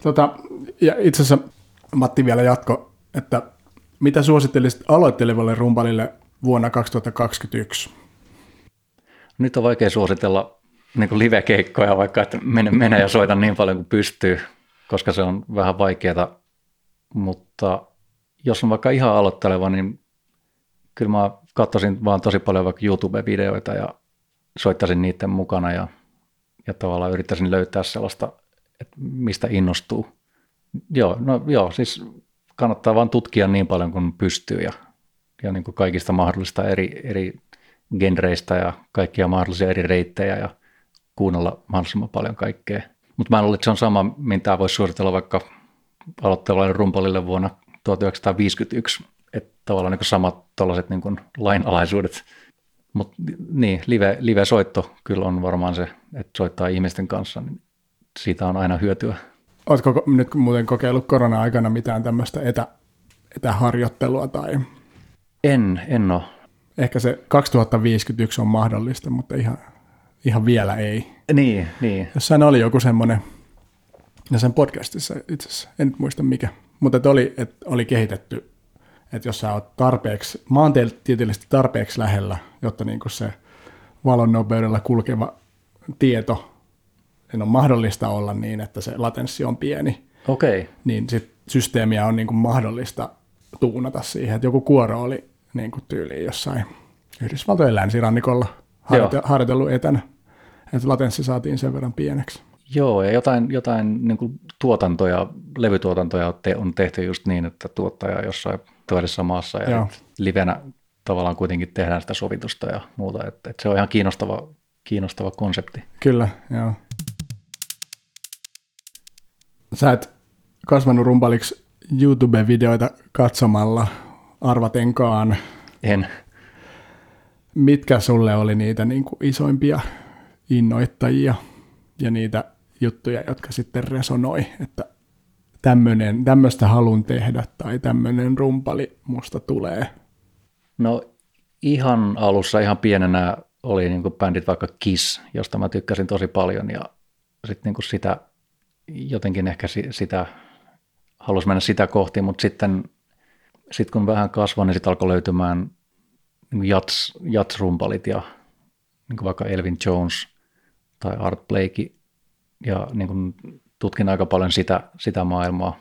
A: Tota, ja itse asiassa Matti vielä jatko, että mitä suosittelisit aloittelevalle rumpalille vuonna 2021?
B: Nyt on vaikea suositella niin live-keikkoja, vaikka että mene, mene ja soita niin paljon kuin pystyy, koska se on vähän vaikeaa. Mutta jos on vaikka ihan aloitteleva, niin kyllä mä katsoisin vaan tosi paljon vaikka YouTube-videoita ja soittaisin niiden mukana ja, ja tavallaan yrittäisin löytää sellaista, että mistä innostuu. Joo, no joo, siis kannattaa vaan tutkia niin paljon kuin pystyy ja, ja niin kuin kaikista mahdollista eri, eri genreistä ja kaikkia mahdollisia eri reittejä ja kuunnella mahdollisimman paljon kaikkea. Mutta mä luulen, että se on sama, mitä voisi suositella vaikka aloittavalle rumpalille vuonna 1951, että tavallaan niin samat tuollaiset niin lainalaisuudet. Mutta niin, live, live-soitto kyllä on varmaan se, että soittaa ihmisten kanssa, niin siitä on aina hyötyä.
A: Oletko nyt muuten kokeillut korona-aikana mitään tämmöistä etä, etäharjoittelua? Tai...
B: En, en ole.
A: Ehkä se 2051 on mahdollista, mutta ihan, ihan vielä ei.
B: Niin, niin.
A: Jossain oli joku semmoinen, ja sen podcastissa itse asiassa, en nyt muista mikä, mutta että oli, että oli kehitetty että jos sä oot tarpeeksi, maantieteellisesti tarpeeksi lähellä, jotta niin kuin se valon nopeudella kulkeva tieto, sen on mahdollista olla niin, että se latenssi on pieni,
B: okay.
A: niin sit systeemiä on niin kuin mahdollista tuunata siihen, että joku kuoro oli niin kuin tyyliin jossain Yhdysvaltojen länsirannikolla harjoitellut etänä, että latenssi saatiin sen verran pieneksi.
B: Joo, ja jotain, jotain niin kuin tuotantoja, levytuotantoja on tehty just niin, että tuottaja jossain toisessa maassa ja Joo. livenä tavallaan kuitenkin tehdään sitä sovitusta ja muuta. Että, että se on ihan kiinnostava, kiinnostava konsepti.
A: Kyllä, joo. Sä et kasvanut rumpaliksi YouTube-videoita katsomalla arvatenkaan.
B: En.
A: Mitkä sulle oli niitä niin kuin isoimpia innoittajia ja niitä juttuja, jotka sitten resonoi, että tämmöistä halun tehdä tai tämmöinen rumpali musta tulee?
B: No ihan alussa, ihan pienenä oli niin bändit vaikka Kiss, josta mä tykkäsin tosi paljon ja sitten niin sitä jotenkin ehkä sitä, halusi mennä sitä kohti, mutta sitten sit kun vähän kasvoin, niin sitten alkoi löytymään niin jats, jats-rumpalit ja niin vaikka Elvin Jones tai Art Blakey ja niin kuin tutkin aika paljon sitä, sitä maailmaa.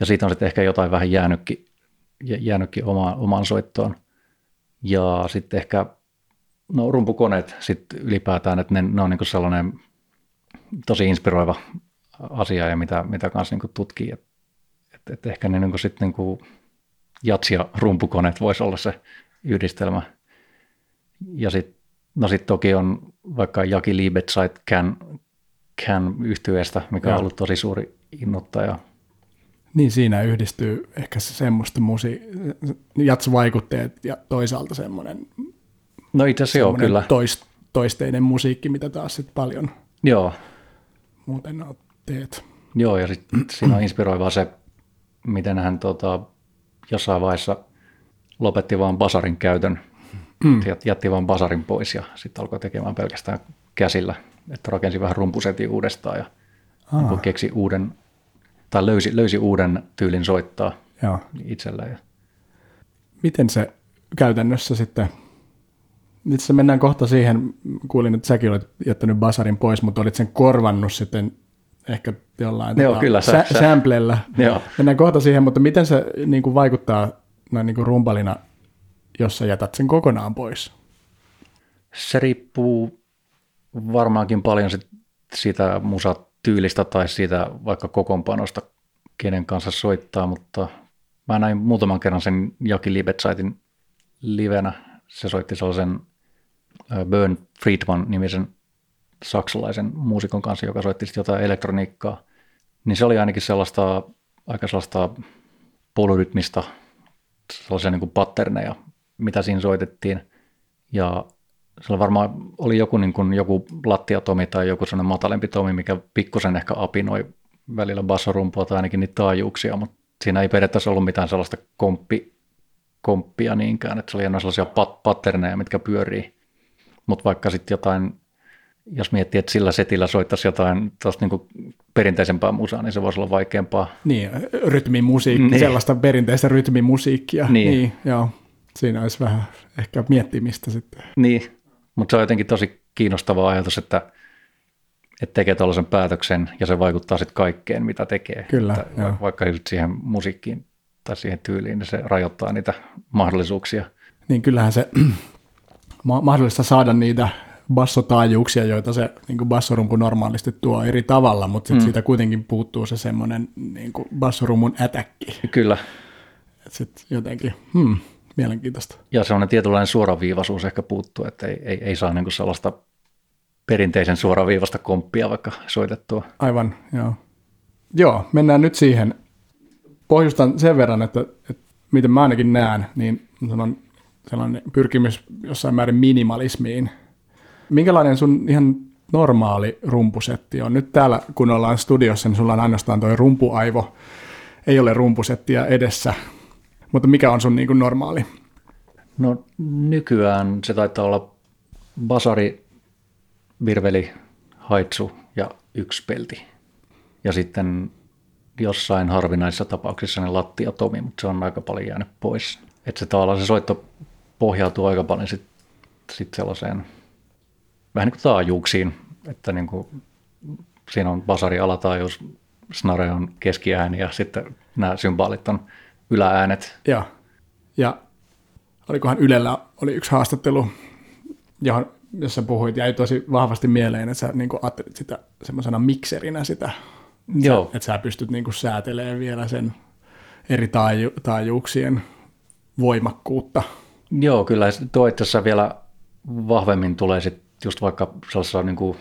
B: Ja siitä on sitten ehkä jotain vähän jäänytkin, jäänytkin omaan, omaan soittoon. Ja sitten ehkä no, rumpukoneet sitten ylipäätään, että ne, ne on niin sellainen tosi inspiroiva asia ja mitä, mitä kanssa niin tutkii. Että et, ehkä ne niin sitten niin jats- ja rumpukoneet voisi olla se yhdistelmä. Ja sitten no sit toki on vaikka Jaki Liebezeit Can, Can yhtyeestä, mikä Joo. on ollut tosi suuri innoittaja.
A: Niin siinä yhdistyy ehkä se semmoista musi, jats-vaikutteet ja toisaalta semmoinen,
B: no itse asiassa joo, kyllä.
A: Toist, toisteinen musiikki, mitä taas sitten paljon
B: joo.
A: muuten teet.
B: Joo, ja sitten siinä on inspiroivaa se, miten hän tota, jossain vaiheessa lopetti vaan basarin käytön, mm. jätti vaan basarin pois ja sitten alkoi tekemään pelkästään käsillä että rakensi vähän rumpusetin uudestaan ja niin keksi uuden, tai löysi, löysi uuden tyylin soittaa Joo. itselleen.
A: Miten se käytännössä sitten, itse mennään kohta siihen, kuulin, että säkin olet jättänyt basarin pois, mutta olit sen korvannut sitten ehkä jollain
B: Joo, tota, kyllä,
A: sä, sä, samplella. Joo. Mennään kohta siihen, mutta miten se niin kuin vaikuttaa näin niin kuin rumpalina, jos sä jätät sen kokonaan pois?
B: Se riippuu varmaankin paljon sit siitä musatyylistä tai siitä vaikka kokoonpanosta, kenen kanssa soittaa, mutta mä näin muutaman kerran sen Jaki Libetsaitin livenä. Se soitti sellaisen Burn Friedman-nimisen saksalaisen muusikon kanssa, joka soitti jotain elektroniikkaa. Niin se oli ainakin sellaista, aika sellaista polyrytmistä, sellaisia niin kuin patterneja, mitä siinä soitettiin. Ja sillä varmaan oli joku, niin kuin, joku lattiatomi tai joku sellainen matalempi tomi, mikä pikkusen ehkä apinoi välillä bassorumpua tai ainakin niitä taajuuksia, mutta siinä ei periaatteessa ollut mitään sellaista komppi, komppia niinkään, että se oli enää sellaisia pat, patterneja, mitkä pyörii. Mutta vaikka sitten jotain, jos miettii, että sillä setillä soittaisi jotain tuosta niin perinteisempää musaa, niin se voisi olla vaikeampaa.
A: Niin, rytmimusiikki, niin. sellaista perinteistä rytmimusiikkia. Niin. niin joo. Siinä olisi vähän ehkä miettimistä sitten.
B: Niin, mutta se on jotenkin tosi kiinnostava ajatus, että, että tekee tällaisen päätöksen ja se vaikuttaa sitten kaikkeen, mitä tekee.
A: Kyllä,
B: että
A: joo.
B: Vaikka just siihen musiikkiin tai siihen tyyliin, niin se rajoittaa niitä mahdollisuuksia.
A: Niin kyllähän se <clears throat> mahdollista saada niitä bassotaajuuksia, joita se niin kuin bassorumpu normaalisti tuo eri tavalla, mutta sit mm. siitä kuitenkin puuttuu se semmoinen niin kuin bassorumun ätäkki.
B: Kyllä.
A: Sitten jotenkin, hmm, Mielenkiintoista.
B: Ja se on tietynlainen suoraviivaisuus ehkä puuttuu, että ei, ei, ei saa niin sellaista perinteisen suoraviivasta komppia vaikka soitettua.
A: Aivan, joo. Joo, mennään nyt siihen. Pohjustan sen verran, että, että miten mä ainakin näen, niin sanon sellainen pyrkimys jossain määrin minimalismiin. Minkälainen sun ihan normaali rumpusetti on? Nyt täällä, kun ollaan studiossa, niin sulla on ainoastaan tuo rumpuaivo. Ei ole rumpusettia edessä, mutta mikä on sun niin kuin normaali?
B: No nykyään se taitaa olla basari, virveli, haitsu ja yksi pelti. Ja sitten jossain harvinaisissa tapauksissa ne lattia tomi, mutta se on aika paljon jäänyt pois. Että se tavallaan se soitto pohjautuu aika paljon sitten sit sellaiseen vähän niin kuin taajuuksiin, että niin kuin, siinä on basari alataajuus, snare on keskiääni ja sitten nämä symbaalit on ylääänet.
A: Joo. Ja olikohan Ylellä oli yksi haastattelu, johon, jossa puhuit, jäi tosi vahvasti mieleen, että sä niin ajattelit sitä semmoisena mikserinä sitä,
B: Joo.
A: Sä, että sä pystyt niin säätelemään vielä sen eri taaju, taajuuksien voimakkuutta.
B: Joo, kyllä tuo itse vielä vahvemmin tulee sit just vaikka sellaisessa niin kuin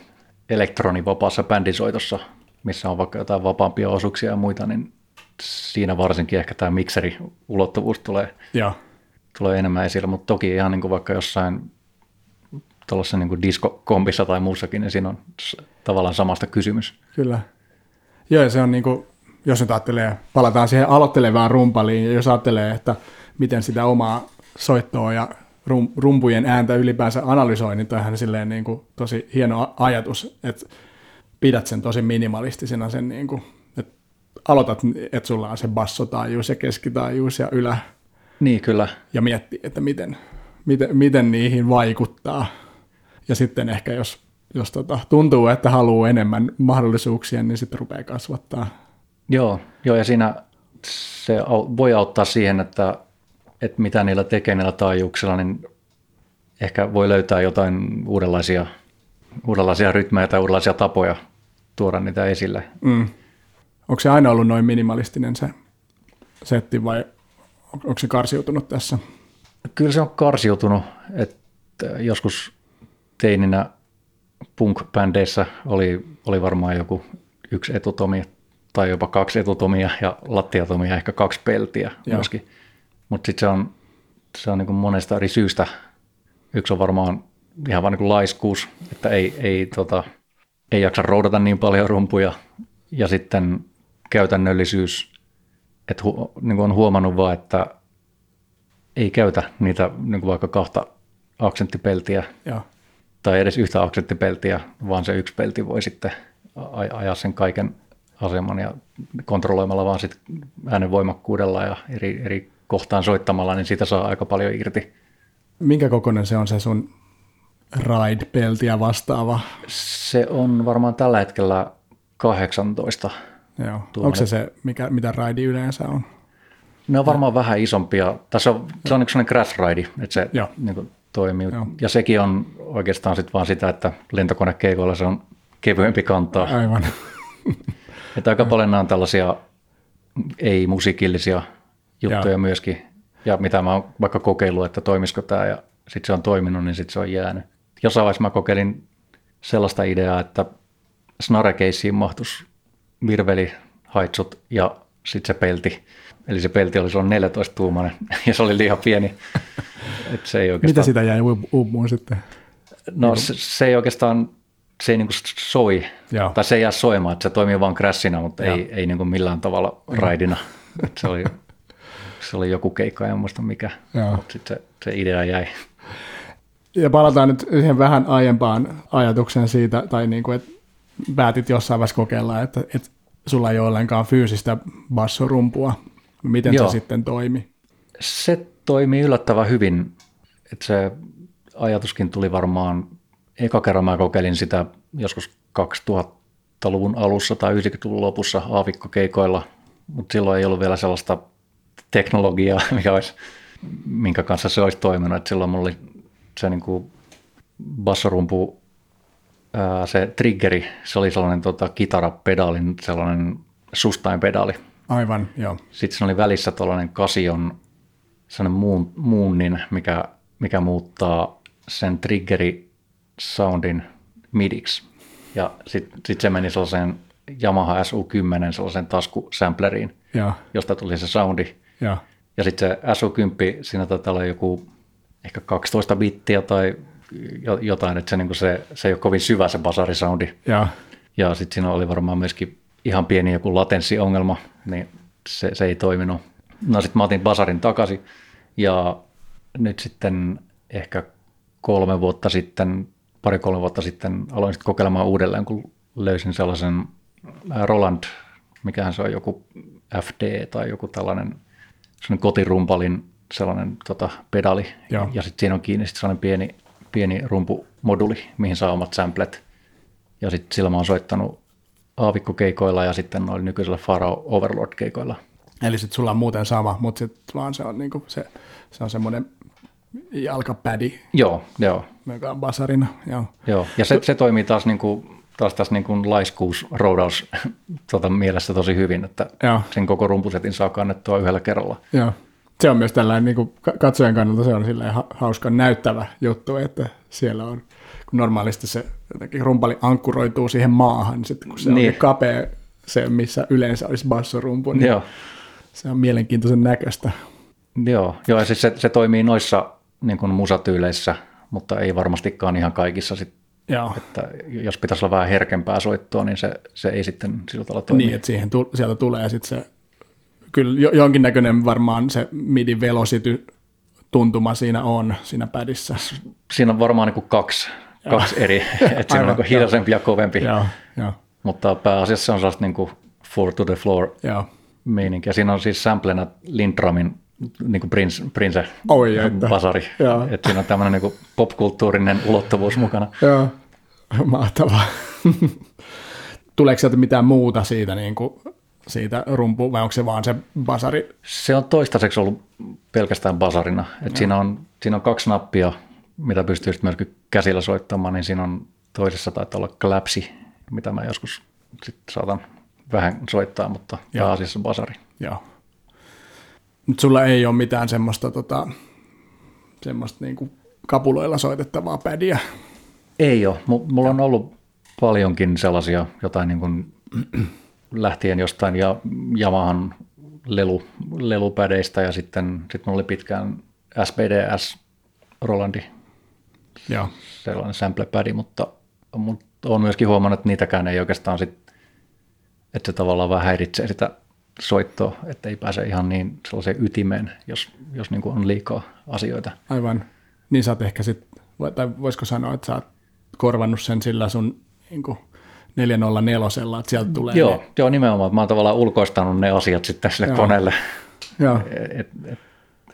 B: elektronivapaassa bändisoitossa, missä on vaikka jotain vapaampia osuuksia ja muita, niin siinä varsinkin ehkä tämä mikseri-ulottuvuus tulee,
A: Joo.
B: tulee enemmän esille, mutta toki ihan niin kuin vaikka jossain tuollaisessa niin diskokompissa tai muussakin, niin siinä on tavallaan samasta kysymys.
A: Kyllä. Joo, ja se on niin kuin, jos nyt ajattelee, palataan siihen aloittelevaan rumpaliin, ja jos ajattelee, että miten sitä omaa soittoa ja rum, rumpujen ääntä ylipäänsä analysoi, niin toihan silleen niin kuin tosi hieno ajatus, että pidät sen tosi minimalistisena sen, niin kuin, että aloitat, että sulla on se bassotaajuus ja keskitaajuus ja ylä.
B: Niin, kyllä.
A: Ja miettii, että miten, miten, miten niihin vaikuttaa. Ja sitten ehkä jos, jos tota, tuntuu, että haluaa enemmän mahdollisuuksia, niin sitten rupeaa kasvattaa.
B: Joo, joo ja siinä se voi auttaa siihen, että että mitä niillä tekee niillä taajuuksilla, niin ehkä voi löytää jotain uudenlaisia, uudenlaisia rytmejä tai uudenlaisia tapoja tuoda niitä esille.
A: Mm. Onko se aina ollut noin minimalistinen se setti vai onko se karsiutunut tässä?
B: Kyllä se on karsiutunut, että joskus teininä punk-bändeissä oli, oli varmaan joku yksi etutomi tai jopa kaksi etutomia ja lattiatomia, ehkä kaksi peltiä Joo. myöskin. Mutta sitten se on, se on niin kuin monesta eri syystä. Yksi on varmaan ihan vain niin laiskuus, että ei, ei, tota, ei jaksa roudata niin paljon rumpuja. Ja sitten käytännöllisyys, että hu, niin kuin on huomannut vaan, että ei käytä niitä niin kuin vaikka kahta aksenttipeltiä
A: ja.
B: tai edes yhtä aksenttipeltiä, vaan se yksi pelti voi sitten ajaa sen kaiken aseman ja kontrolloimalla vaan sitten äänen voimakkuudella ja eri, eri kohtaan soittamalla, niin siitä saa aika paljon irti.
A: Minkä kokoinen se on se sun ride-peltiä vastaava?
B: Se on varmaan tällä hetkellä 18.
A: Joo. Onko se se, mikä, mitä ride yleensä on?
B: Ne on varmaan ja. vähän isompia. Tässä on, se on yksi crash ride, että se niin kuin, toimii. Joo. Ja sekin on oikeastaan sit vaan sitä, että lentokonekeikoilla se on kevyempi kantaa.
A: Aivan.
B: että aika paljon nämä on tällaisia ei-musiikillisia juttuja ja. myöskin. Ja mitä mä oon vaikka kokeillut, että toimisiko tämä ja sitten se on toiminut, niin sitten se on jäänyt. Jossain vaiheessa mä kokeilin sellaista ideaa, että snarekeissiin mahtuisi virveli, haitsut ja sitten se pelti. Eli se pelti oli silloin 14 tuumainen <laughs> ja se oli liian pieni. <laughs> Et se ei oikeastaan...
A: Mitä sitä jäi uupumaan sitten?
B: No se, se ei oikeastaan, se ei niinku soi, Joo. tai se ei jää soimaan, että se toimii vain crashina, mutta Joo. ei, ei niinku millään tavalla raidina. <laughs> se oli se oli joku keikka, en muista mikä, mutta sitten se, se idea jäi.
A: Ja palataan nyt siihen vähän aiempaan ajatukseen siitä, tai niin kuin, että päätit jossain vaiheessa kokeilla, että, että sulla ei ole ollenkaan fyysistä bassorumpua. Miten Joo. se sitten toimi?
B: Se toimii yllättävän hyvin. Että se ajatuskin tuli varmaan, eka kerran mä kokeilin sitä joskus 2000-luvun alussa tai 90-luvun lopussa aavikkokeikoilla, mutta silloin ei ollut vielä sellaista teknologiaa, <laughs> mikä olisi, minkä kanssa se olisi toiminut. Et silloin mulla oli se niin kuin bassorumpu, ää, se triggeri, se oli sellainen tota, kitarapedaalin sellainen sustain-pedaali.
A: Aivan, joo.
B: Sitten se oli välissä tällainen kasion sellainen muun, muunnin, mikä, mikä muuttaa sen triggeri soundin midiksi. Ja sitten sit se meni sellaiseen Yamaha SU10 sellaisen taskusampleriin, ja. josta tuli se soundi.
A: Ja,
B: ja sitten se SU10, siinä taitaa olla joku ehkä 12 bittiä tai jotain, että se, niin se, se ei ole kovin syvä se basarisoundi.
A: Ja,
B: ja sitten siinä oli varmaan myöskin ihan pieni joku latenssiongelma, niin se, se ei toiminut. No sitten mä otin basarin takaisin ja nyt sitten ehkä kolme vuotta sitten, pari-kolme vuotta sitten aloin sitten kokeilemaan uudelleen, kun löysin sellaisen Roland mikähän se on, joku FD tai joku tällainen kotirumpalin sellainen tota, pedali, Joo. ja sitten siinä on kiinni sit sellainen pieni, pieni rumpumoduli, mihin saa omat samplet. Ja sitten sillä mä oon soittanut aavikkokeikoilla ja sitten noilla nykyisellä Faro Overlord-keikoilla.
A: Eli sitten sulla on muuten sama, mutta sitten vaan se on, niinku se, se on semmoinen jalkapädi.
B: Joo, joo.
A: Joka on basarina, joo.
B: Joo, ja se, se toimii taas, niinku, taas tässä niinku laiskuus roudaus tota, mielessä tosi hyvin, että joo. sen koko rumpusetin saa kannettua yhdellä kerralla.
A: Joo. Se on myös tällainen niin kuin katsojan kannalta se on silleen hauska näyttävä juttu, että siellä on, kun normaalisti se rumpali ankkuroituu siihen maahan, niin sitten kun se niin. on kapea, se missä yleensä olisi bassorumpu, niin Joo. se on mielenkiintoisen näköistä.
B: Joo, Joo ja siis se, se toimii noissa niin kuin musatyyleissä, mutta ei varmastikaan ihan kaikissa sit, Joo. Että jos pitäisi olla vähän herkempää soittoa, niin se, se ei sitten sillä tavalla toimi.
A: Niin, että siihen tu- sieltä tulee sitten se, kyllä jonkinnäköinen varmaan se midi velocity tuntuma siinä on siinä pädissä.
B: Siinä on varmaan niin kuin kaksi, kaksi eri, <laughs> että siinä on niin hiljaisempi ja kovempi,
A: Joo, jo.
B: mutta pääasiassa se on sellaista niin kuin four to the floor
A: Joo.
B: meininkiä. Siinä on siis samplenä Lindramin niin kuin Prince, Prince
A: Oi, että.
B: basari. Että siinä on tämmöinen niin popkulttuurinen ulottuvuus mukana.
A: Joo, <laughs> mahtavaa. <laughs> Tuleeko sieltä mitään muuta siitä, niin kuin, siitä rumpu, vai onko se vaan se basari?
B: Se on toistaiseksi ollut pelkästään basarina. Et siinä, on, siinä on kaksi nappia, mitä pystyy myös käsillä soittamaan, niin siinä on toisessa taitaa olla kläpsi, mitä mä joskus sit saatan vähän soittaa, mutta pääasiassa basari.
A: Joo. Mutta sulla ei ole mitään semmoista, tota, semmoista niinku kapuloilla soitettavaa pädiä?
B: Ei ole. M- mulla on ollut paljonkin sellaisia jotain niin kuin, lähtien jostain ja Yamahan lelu, lelupädeistä ja sitten sit mulla oli pitkään SPDS Rolandi
A: Joo.
B: sellainen samplepädi, mutta, mutta olen myöskin huomannut, että niitäkään ei oikeastaan sit, että se tavallaan vähän häiritsee sitä soittoa, että ei pääse ihan niin sellaiseen ytimeen, jos, jos niin on liikaa asioita.
A: Aivan. Niin sä oot ehkä sitten, tai voisiko sanoa, että sä oot korvannut sen sillä sun niin kuin 404, että sieltä tulee
B: Joo, ne. joo nimenomaan. Mä oon tavallaan ulkoistanut ne asiat sitten sille joo. koneelle.
A: Joo. <laughs>
B: Et, et,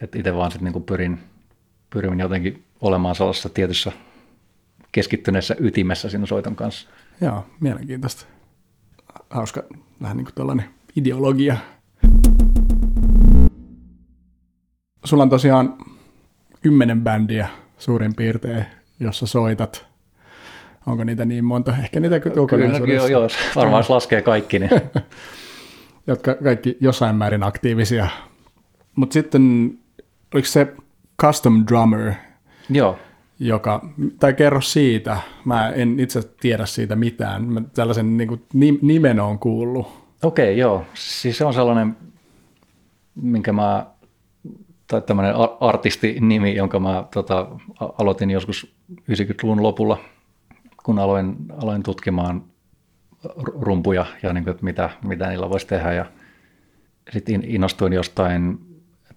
B: et itse vaan sitten niin pyrin, pyrin jotenkin olemaan sellaisessa tietyssä keskittyneessä ytimessä siinä soiton kanssa.
A: Joo, mielenkiintoista. Hauska, vähän niin kuin tällainen ideologia. Sulla on tosiaan kymmenen bändiä suurin piirtein, jossa soitat. Onko niitä niin monta? Ehkä niitä
B: kokonaisuudessa. Kyllä, joo, varmaan jos laskee kaikki. Niin. <laughs>
A: Jotka kaikki jossain määrin aktiivisia. Mutta sitten, oliko se Custom Drummer?
B: Joo.
A: Joka, tai kerro siitä, mä en itse tiedä siitä mitään. Mä tällaisen niin kuin, nimen on kuullut.
B: Okei, joo. Siis se on sellainen, minkä mä, tai tämmöinen artistinimi, jonka mä tota, aloitin joskus 90-luvun lopulla, kun aloin, aloin tutkimaan rumpuja ja niin kuin, että mitä, mitä niillä voisi tehdä. Ja sitten innostuin jostain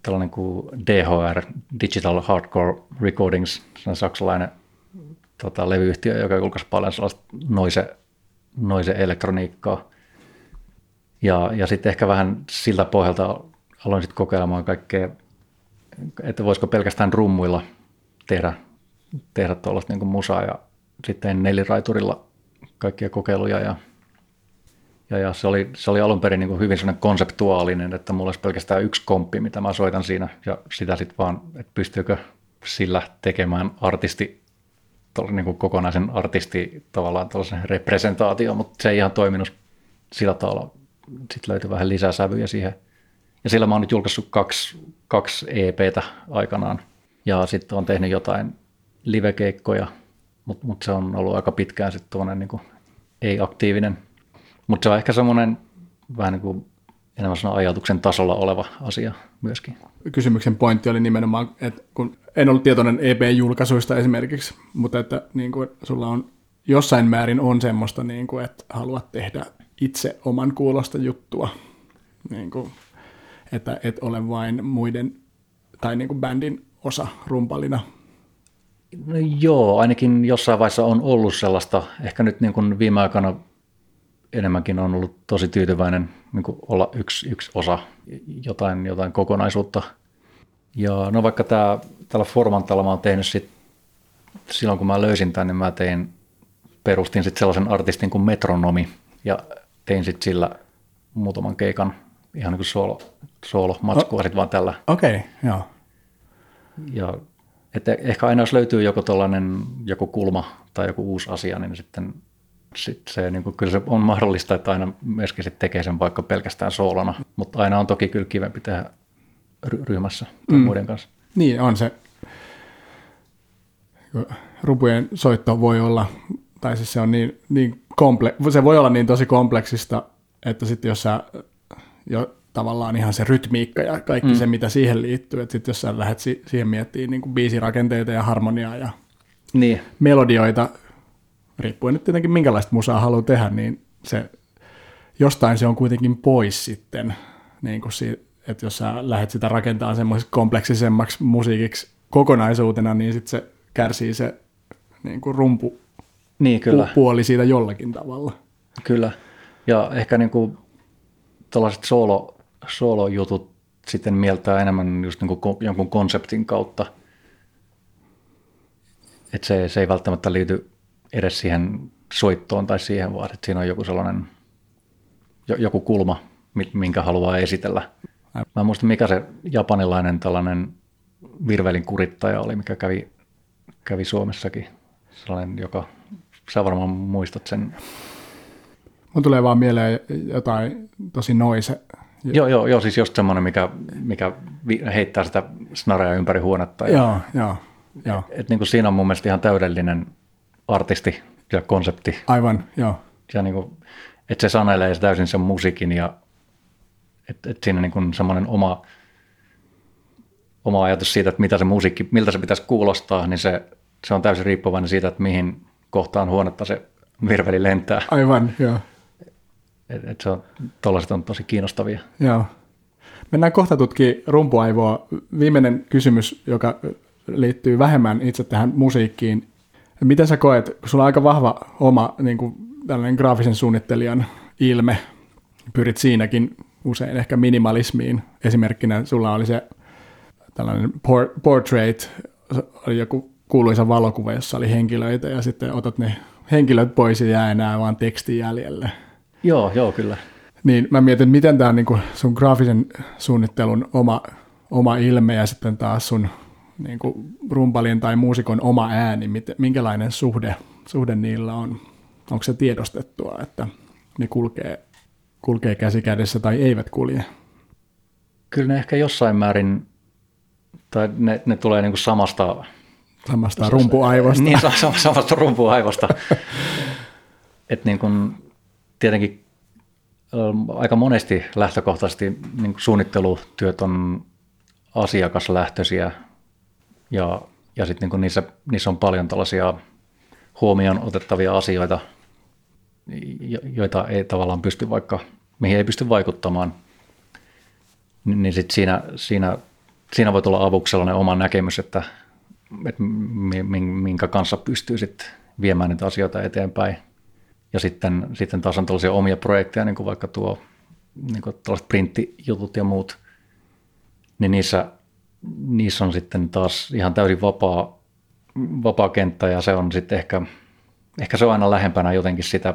B: tällainen kuin DHR, Digital Hardcore Recordings, se on saksalainen tota, levyyhtiö, joka julkaisi paljon sellaista noise, noise elektroniikkaa. Ja, ja sitten ehkä vähän siltä pohjalta aloin sitten kokeilemaan kaikkea, että voisiko pelkästään rummuilla tehdä, tehdä tuollaista niin musaa ja sitten neliraiturilla kaikkia kokeiluja ja, ja, ja se, oli, se oli alun perin niin hyvin sellainen konseptuaalinen, että mulla olisi pelkästään yksi komppi, mitä mä soitan siinä ja sitä sitten vaan, että pystyykö sillä tekemään artisti, niin kuin kokonaisen artisti tavallaan representaatio, mutta se ei ihan toiminut sillä tavalla sitten löytyi vähän lisää sävyjä siihen. Ja sillä mä oon nyt julkaissut kaksi, kaksi EPtä aikanaan. Ja sitten on tehnyt jotain livekeikkoja, mutta mut se on ollut aika pitkään sitten tuollainen niin ei-aktiivinen. Mutta se on ehkä semmoinen vähän niin kuin enemmän ajatuksen tasolla oleva asia myöskin.
A: Kysymyksen pointti oli nimenomaan, että kun en ollut tietoinen EP-julkaisuista esimerkiksi, mutta että niin kuin sulla on jossain määrin on semmoista, niin kuin, että haluat tehdä itse oman kuulosta juttua, niin kuin, että et ole vain muiden tai niin kuin bändin osa rumpalina.
B: No joo, ainakin jossain vaiheessa on ollut sellaista, ehkä nyt niin kuin viime aikana enemmänkin on ollut tosi tyytyväinen niin kuin olla yksi, yksi osa jotain, jotain kokonaisuutta. Ja no vaikka tämä, tällä Formantalla mä oon tehnyt sit, silloin kun mä löysin tämän, niin mä tein, perustin sitten sellaisen artistin kuin Metronomi ja tein sitten sillä muutaman keikan ihan niin kuin solo, solo matskua oh. vaan tällä.
A: Okei, okay, joo.
B: Ja että ehkä aina jos löytyy joku tällainen joku kulma tai joku uusi asia, niin sitten sit se, niin kuin, kyllä se on mahdollista, että aina myöskin sit tekee sen vaikka pelkästään soolona, mutta aina on toki kyllä kivempi tehdä ryhmässä tai mm. muiden kanssa.
A: Niin on se. Rupujen soitto voi olla, tai siis se on niin, niin komple- se voi olla niin tosi kompleksista, että sitten jos sä jo tavallaan ihan se rytmiikka ja kaikki mm. se, mitä siihen liittyy. Että sitten jos sä lähdet si- siihen miettimään niin kuin biisirakenteita ja harmoniaa ja niin. melodioita, riippuen nyt tietenkin minkälaista musaa haluaa tehdä, niin se, jostain se on kuitenkin pois sitten, niin kuin si- että jos sä lähdet sitä rakentamaan semmoiseksi kompleksisemmaksi musiikiksi kokonaisuutena, niin sitten se kärsii se niin kuin rumpu
B: niin, kyllä.
A: puoli siitä jollakin tavalla.
B: Kyllä. Ja ehkä niin kuin tällaiset solo, solo-jutut sitten mieltää enemmän just niin kuin jonkun konseptin kautta. Että se, se ei välttämättä liity edes siihen soittoon tai siihen, vaan että siinä on joku sellainen, joku kulma, minkä haluaa esitellä. Mä en muista, mikä se japanilainen tällainen virvelin kurittaja oli, mikä kävi, kävi Suomessakin. Sellainen, joka, sä varmaan muistat sen.
A: Mun tulee vaan mieleen jotain tosi noise
B: Joo, joo, joo siis just semmoinen, mikä, mikä heittää sitä snarea ympäri huonetta.
A: Ja, joo, joo. joo.
B: Et niin kuin siinä on mun mielestä ihan täydellinen artisti ja konsepti.
A: Aivan, joo.
B: Ja niin kuin, että se sanelee täysin sen musiikin ja että et siinä niin kuin semmoinen oma, oma ajatus siitä, että mitä se musiikki, miltä se pitäisi kuulostaa, niin se, se on täysin riippuvainen siitä, että mihin kohtaan huonetta se virveli lentää.
A: Aivan, joo.
B: Et, et se on, tollaiset on tosi kiinnostavia.
A: Joo. Mennään kohta tutkimaan rumpuaivoa. Viimeinen kysymys, joka liittyy vähemmän itse tähän musiikkiin. Miten sä koet, kun sulla on aika vahva oma niin kuin tällainen graafisen suunnittelijan ilme, pyrit siinäkin usein ehkä minimalismiin. Esimerkkinä sulla oli se tällainen portrait, oli joku kuuluisa valokuva, jossa oli henkilöitä ja sitten otat ne henkilöt pois ja jää enää vaan teksti jäljelle.
B: Joo, joo, kyllä.
A: Niin mä mietin, miten tämä on niin sun graafisen suunnittelun oma, oma ilme ja sitten taas sun niin kuin rumpalin tai muusikon oma ääni, minkälainen suhde, suhde niillä on. Onko se tiedostettua, että ne kulkee, kulkee käsi kädessä tai eivät kulje?
B: Kyllä ne ehkä jossain määrin, tai ne, ne tulee niin kuin samasta...
A: Samasta rumpuaivosta. <laughs>
B: Niin, samasta rumpuaivosta. että niin kuin tietenkin aika monesti lähtökohtaisesti niin suunnittelutyöt on asiakaslähtöisiä ja, ja sitten niin niissä, niissä on paljon tällaisia huomioon otettavia asioita, joita ei tavallaan pysty vaikka, mihin ei pysty vaikuttamaan, niin sit siinä, siinä, siinä voi tulla avuksi sellainen oma näkemys, että, että minkä kanssa pystyy sitten viemään niitä asioita eteenpäin. Ja sitten, sitten taas on tällaisia omia projekteja, niin kuin vaikka tuo niin kuin tällaiset printtijutut ja muut, niin niissä, niissä on sitten taas ihan täysin vapaa, vapaa kenttä ja se on sitten ehkä, ehkä se on aina lähempänä jotenkin sitä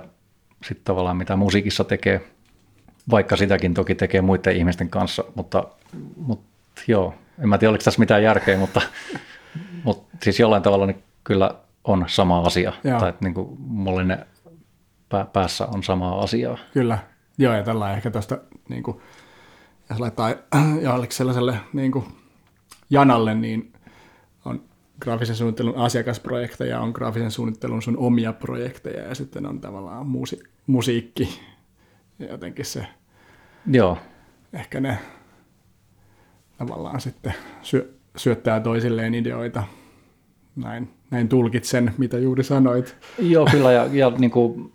B: sit tavallaan mitä musiikissa tekee, vaikka sitäkin toki tekee muiden ihmisten kanssa, mutta, mutta joo, en mä tiedä oliko tässä mitään järkeä, mutta, mutta siis jollain tavalla niin kyllä on sama asia. Joo. Tai että niin kuin mulle ne päässä on samaa asiaa.
A: Kyllä. Joo, ja tällä ehkä tuosta, niin kuin, jos laittaa jollekin sellaiselle niin kuin janalle, niin on graafisen suunnittelun asiakasprojekteja, on graafisen suunnittelun sun omia projekteja, ja sitten on tavallaan musi, musiikki, ja jotenkin se,
B: Joo.
A: ehkä ne tavallaan sitten syö, syöttää toisilleen ideoita. Näin, näin tulkitsen, mitä juuri sanoit.
B: Joo, kyllä, ja, ja niin kuin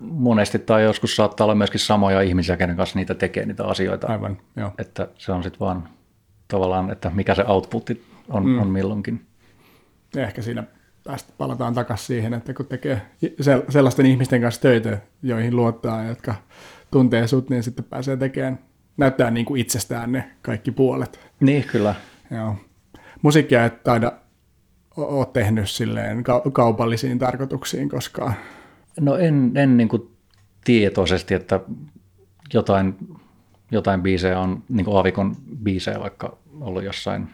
B: monesti tai joskus saattaa olla myöskin samoja ihmisiä, kenen kanssa niitä tekee niitä asioita.
A: Aivan, joo.
B: Että se on sitten vaan tavallaan, että mikä se outputti on, mm. on milloinkin.
A: Ehkä siinä päästä palataan takaisin siihen, että kun tekee sellaisten ihmisten kanssa töitä, joihin luottaa, jotka tuntee sut, niin sitten pääsee tekemään, näyttää niin kuin itsestään ne kaikki puolet.
B: Niin, kyllä.
A: Joo. Musiikkia et taida ole tehnyt silleen kaupallisiin tarkoituksiin koskaan.
B: No en, en niin kuin tietoisesti, että jotain, jotain biisejä on, niin kuin Aavikon biisejä vaikka ollut jossain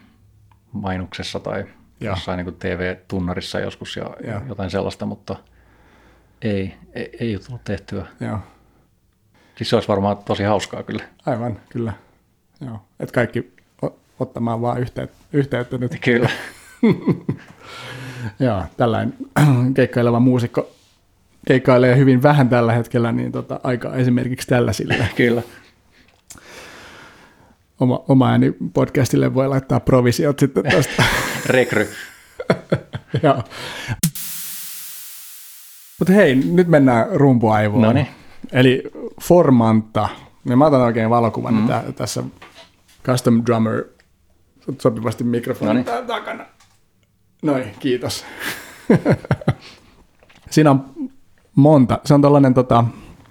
B: mainoksessa tai ja. jossain niin kuin TV-tunnarissa joskus ja, ja, jotain sellaista, mutta ei, ei, ei ole tullut tehtyä.
A: Joo.
B: Siis se olisi varmaan tosi hauskaa kyllä.
A: Aivan, kyllä. Joo. Et kaikki ottamaan vaan yhteyttä, yhteyttä nyt.
B: Kyllä. <laughs>
A: Joo, tällainen <clears throat> keikkaileva muusikko keikkailee hyvin vähän tällä hetkellä, niin tota, aika esimerkiksi tällaisille. <laughs>
B: Kyllä.
A: Oma, oma ääni podcastille voi laittaa provisiot sitten tästä. <laughs>
B: Rekry.
A: Joo. Mutta hei, nyt mennään rumpuaivoon.
B: Noniin.
A: Eli Formanta. Ja mä otan oikein valokuvan mm. tä- tässä Custom Drummer sopivasti mikrofonin Noniin. takana. Noin, kiitos. <laughs> Siinä on monta. Se on tällainen tota,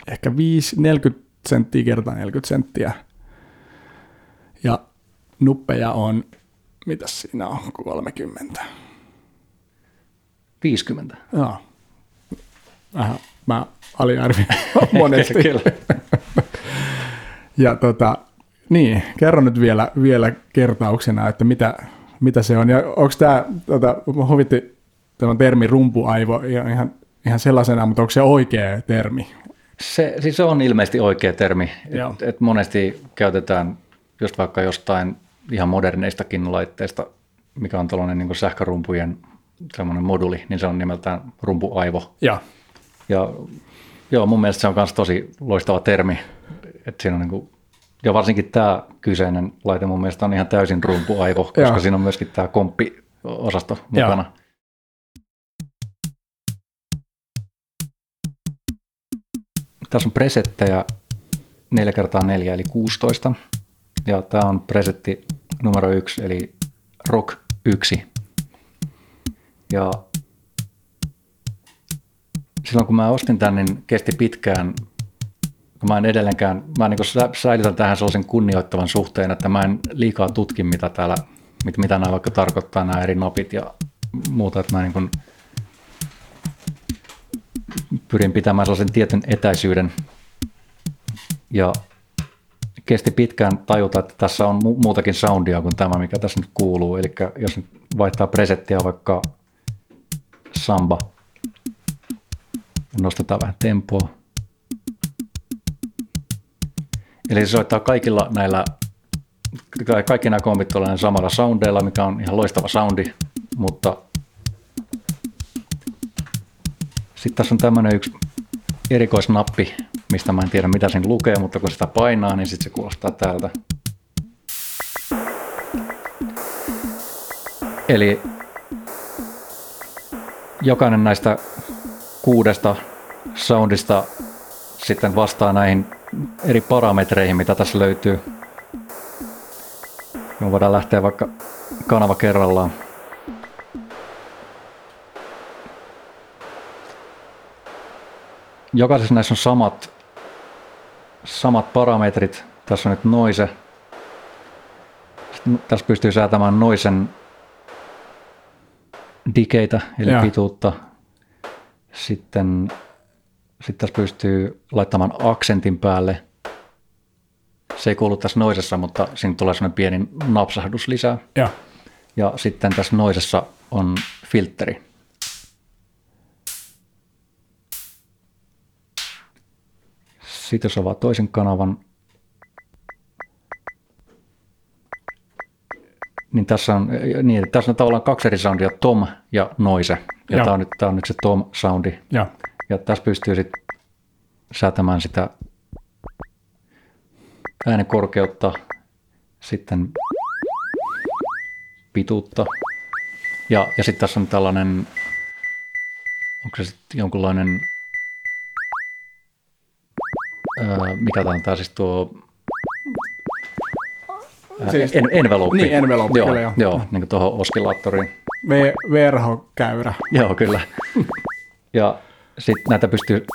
A: ehkä 5, 40 senttiä kertaa 40 senttiä. Ja nuppeja on, mitä siinä on, 30.
B: 50.
A: Joo. Vähän, mä aliarvioin <laughs> monesti. <laughs> ja tota, niin, kerro nyt vielä, vielä kertauksena, että mitä, mitä se on. Ja onko tämä, tota, huvitti tämä termi rumpuaivo ihan ihan sellaisena, mutta onko se oikea termi?
B: Se, siis se on ilmeisesti oikea termi. Et, et monesti käytetään just vaikka jostain ihan moderneistakin laitteista, mikä on tällainen niin sähkörumpujen semmoinen moduli, niin se on nimeltään rumpuaivo.
A: Ja,
B: ja joo, mun mielestä se on myös tosi loistava termi. Että siinä on niin kuin, ja varsinkin tämä kyseinen laite mun mielestä on ihan täysin rumpuaivo, koska ja. siinä on myöskin tämä komppiosasto mukana. Ja. Tässä on presettejä 4 kertaa 4 eli 16. Ja tämä on presetti numero 1 eli Rock 1. Ja silloin kun mä ostin tämän, niin kesti pitkään, mä en edelleenkään, mä niin säilytän tähän sellaisen kunnioittavan suhteen, että mä en liikaa tutki, mitä täällä, mitä nämä vaikka tarkoittaa, nämä eri napit ja muuta, että mä niin pyrin pitämään sellaisen tietyn etäisyyden ja kesti pitkään tajuta, että tässä on mu- muutakin soundia kuin tämä, mikä tässä nyt kuuluu. Eli jos nyt vaihtaa presettiä vaikka samba, nostetaan vähän tempoa. Eli se soittaa kaikilla näillä, kaikki nämä kompit samalla soundeilla, mikä on ihan loistava soundi, mutta Sitten tässä on tämmöinen yksi erikoisnappi, mistä mä en tiedä mitä sen lukee, mutta kun sitä painaa, niin sitten se kuulostaa täältä. Eli jokainen näistä kuudesta soundista sitten vastaa näihin eri parametreihin, mitä tässä löytyy. Me voidaan lähteä vaikka kanava kerrallaan. jokaisessa näissä on samat, samat parametrit. Tässä on nyt noise. Sitten tässä pystyy säätämään noisen dikeitä, eli ja. pituutta. Sitten, sitten tässä pystyy laittamaan aksentin päälle. Se ei kuulu tässä noisessa, mutta siinä tulee sellainen pieni napsahdus lisää.
A: Ja,
B: ja sitten tässä noisessa on filtteri. Sitten jos avaa toisen kanavan, niin tässä on, niin, tässä on tavallaan kaksi eri soundia, Tom ja Noise. Ja, ja. Tämä, on nyt, tämä on nyt se Tom-soundi.
A: Ja,
B: ja tässä pystyy sitten säätämään sitä äänen korkeutta, sitten pituutta. Ja, ja sitten tässä on tällainen, onko se sitten jonkunlainen mikä tämä on tämä siis tuo siis, en, envelope.
A: Niin, envelope,
B: joo,
A: kyllä joo.
B: Joo, niin kuin tuohon oskillaattoriin.
A: Verhokäyrä.
B: Joo, kyllä. <laughs> Ja sitten näitä pystyy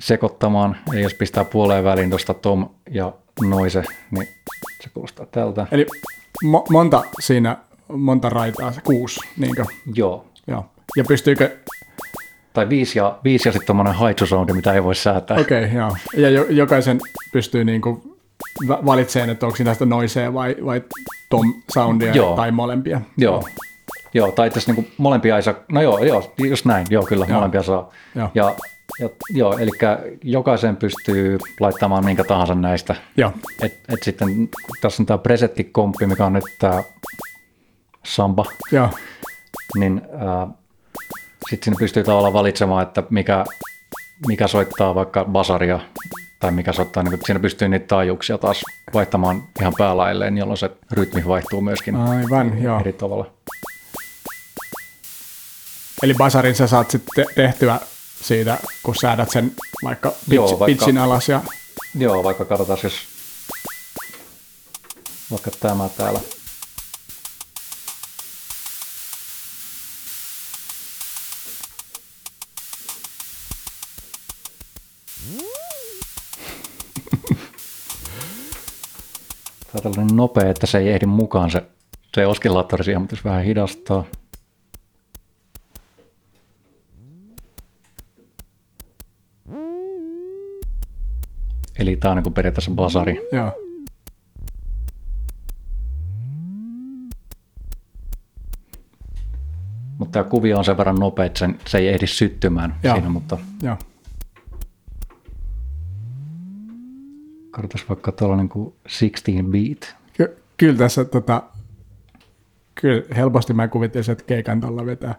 B: sekoittamaan, ja jos pistää puoleen väliin tuosta Tom ja Noise, niin se kuulostaa tältä.
A: Eli mo- monta siinä, monta raitaa, kuusi, niinkö?
B: Joo.
A: Joo. Ja pystyykö,
B: Tai viisi ja, viisi ja sitten tuommoinen haitsusoundi, mitä ei voi säätää.
A: okei, okay, joo. Ja jo, jokaisen pystyy niinku va- valitsemaan, että onko siinä sitä noisea vai, vai tom soundia
B: Joo.
A: tai molempia.
B: Joo. Joo, tai itse asiassa niin molempia ei saa, no joo, joo, just näin, joo kyllä,
A: Joo.
B: molempia saa.
A: Joo.
B: Ja, ja, joo, eli jokaisen pystyy laittamaan minkä tahansa näistä.
A: Joo,
B: Et, et sitten tässä on tämä presettikomppi, mikä on nyt tämä Samba,
A: joo,
B: niin äh, sitten sinne pystyy tavallaan valitsemaan, että mikä, mikä soittaa vaikka basaria tai mikä soittaa, niin siinä pystyy niitä taajuuksia taas vaihtamaan ihan päälailleen, jolloin se rytmi vaihtuu myöskin
A: aivan, joo.
B: eri tavalla.
A: Eli basarin sä saat sitten tehtyä siitä, kun säädät sen vaikka, pitch,
B: Joo, vaikka-
A: pitchin alas ja
B: Joo, vaikka katsotaan jos vaikka tämä täällä. Tämä on tällainen nopea, että se ei ehdi mukaan se, se oskillaattori siihen, mutta jos vähän hidastaa. Eli tämä on niin kuin periaatteessa basari.
A: joo.
B: Mutta tämä kuvio on sen verran nopea, että sen, se ei ehdi syttymään
A: Joo.
B: siinä, mutta
A: Joo.
B: katsotaan vaikka tuolla niin kuin 16 beat.
A: Ky- kyllä tässä tota, kyllä helposti mä kuvittelisin, että keikan tuolla vetää.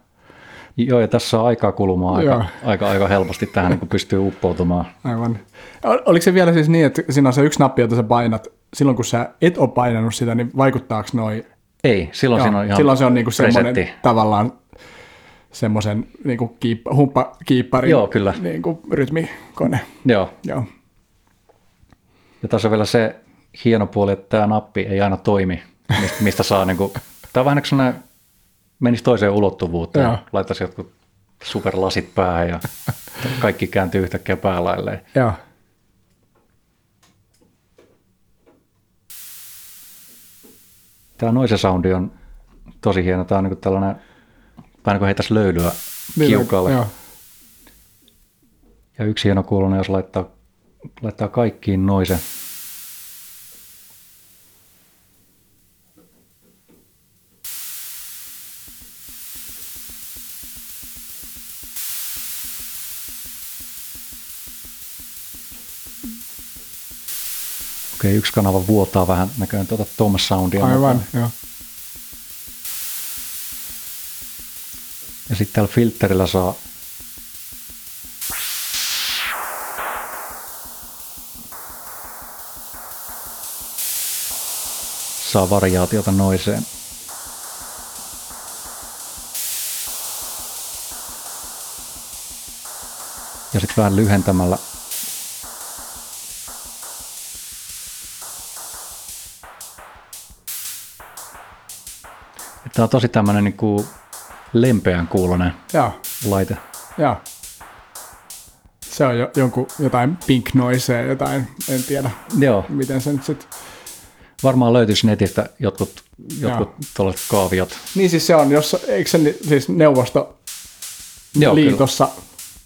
B: Joo, ja tässä on aikaa kulumaan
A: Joo.
B: aika, aika, aika helposti tähän niin kuin pystyy uppoutumaan.
A: Aivan. Ol- Oliko se vielä siis niin, että siinä on se yksi nappi, jota sä painat, silloin kun sä et ole painanut sitä, niin vaikuttaako noi?
B: Ei, silloin siinä on ihan
A: silloin se on niinku semmoinen tavallaan semmoisen niinku kiippa, humppakiipparin
B: Joo, kyllä.
A: Niinku rytmikone.
B: Joo,
A: Joo.
B: ja tässä on vielä se hieno puoli, että tämä nappi ei aina toimi, mistä, mistä saa niin kuin, tämä on vähän niin kuin sellainen, menisi toiseen ulottuvuuteen,
A: Joo.
B: laittaisi jotkut superlasit päähän ja <laughs> kaikki kääntyy yhtäkkiä päälailleen.
A: Joo.
B: Tämä noise soundi on tosi hieno. Tämä on niin tällainen, vähän niin kuin heittäisi löylyä kiukaalle.
A: Joo.
B: Ja yksi hieno kuulunen, jos laittaa, laittaa kaikkiin noise. Okei, yksi kanava vuotaa vähän näköjään tuota Thomas Soundia.
A: Aivan,
B: mukaan.
A: joo.
B: Ja sitten täällä filterillä saa saa variaatiota noiseen. Ja sitten vähän lyhentämällä Tämä on tosi tämmöinen niin lempeän kuulonen
A: Joo.
B: laite.
A: Joo. Se on jo, jonkun, jotain pink noisea, jotain, en tiedä,
B: Joo,
A: miten se nyt sitten...
B: varmaan löytyisi netistä jotkut, jotkut tuollaiset kaaviot.
A: Niin siis se on, jos, eikö se siis neuvosto
B: Joo, kyllä.
A: liitossa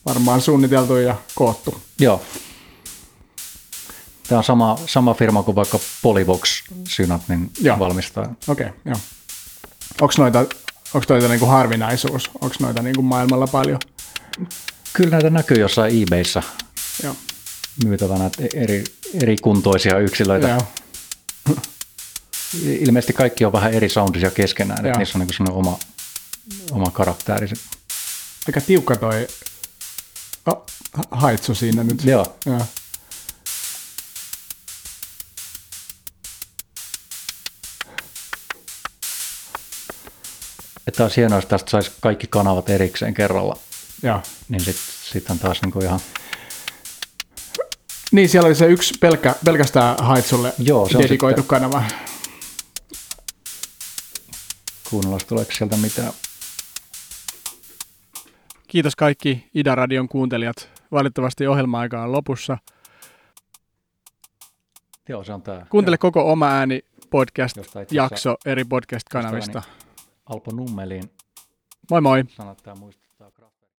A: varmaan suunniteltu ja koottu.
B: Joo. Tämä on sama, sama firma kuin vaikka Polyvox Synat, niin valmistaa.
A: Okei, okay, joo. Onko noita, onko noita niinku harvinaisuus? Onko noita niinku maailmalla paljon?
B: Kyllä näitä näkyy jossain eBayssä
A: Joo.
B: myytävänä eri, eri kuntoisia yksilöitä.
A: Joo.
B: Ilmeisesti kaikki on vähän eri soundisia keskenään, että niissä on niin sellainen oma, oma karakteri.
A: Aika tiukka toi oh, haitsu siinä nyt.
B: Joo.
A: Joo.
B: Että olisi hienoa, jos tästä saisi kaikki kanavat erikseen kerralla,
A: Joo.
B: niin sitten sit on taas niin kuin ihan
A: Niin, siellä oli se yksi pelkkä, pelkästään haitsulle
B: Joo, se on
A: dedikoitu
B: sitten-
A: kanava.
B: kuunnella, tuleeko sieltä mitään.
A: Kiitos kaikki Ida-radion kuuntelijat. Valitettavasti ohjelma-aika on lopussa.
B: Joo, se on tämä.
A: Kuuntele Joo. koko oma ääni podcast-jakso eri podcast-kanavista.
B: Alpo Nummelin.
A: Moi moi.
B: Sanot tämä muista.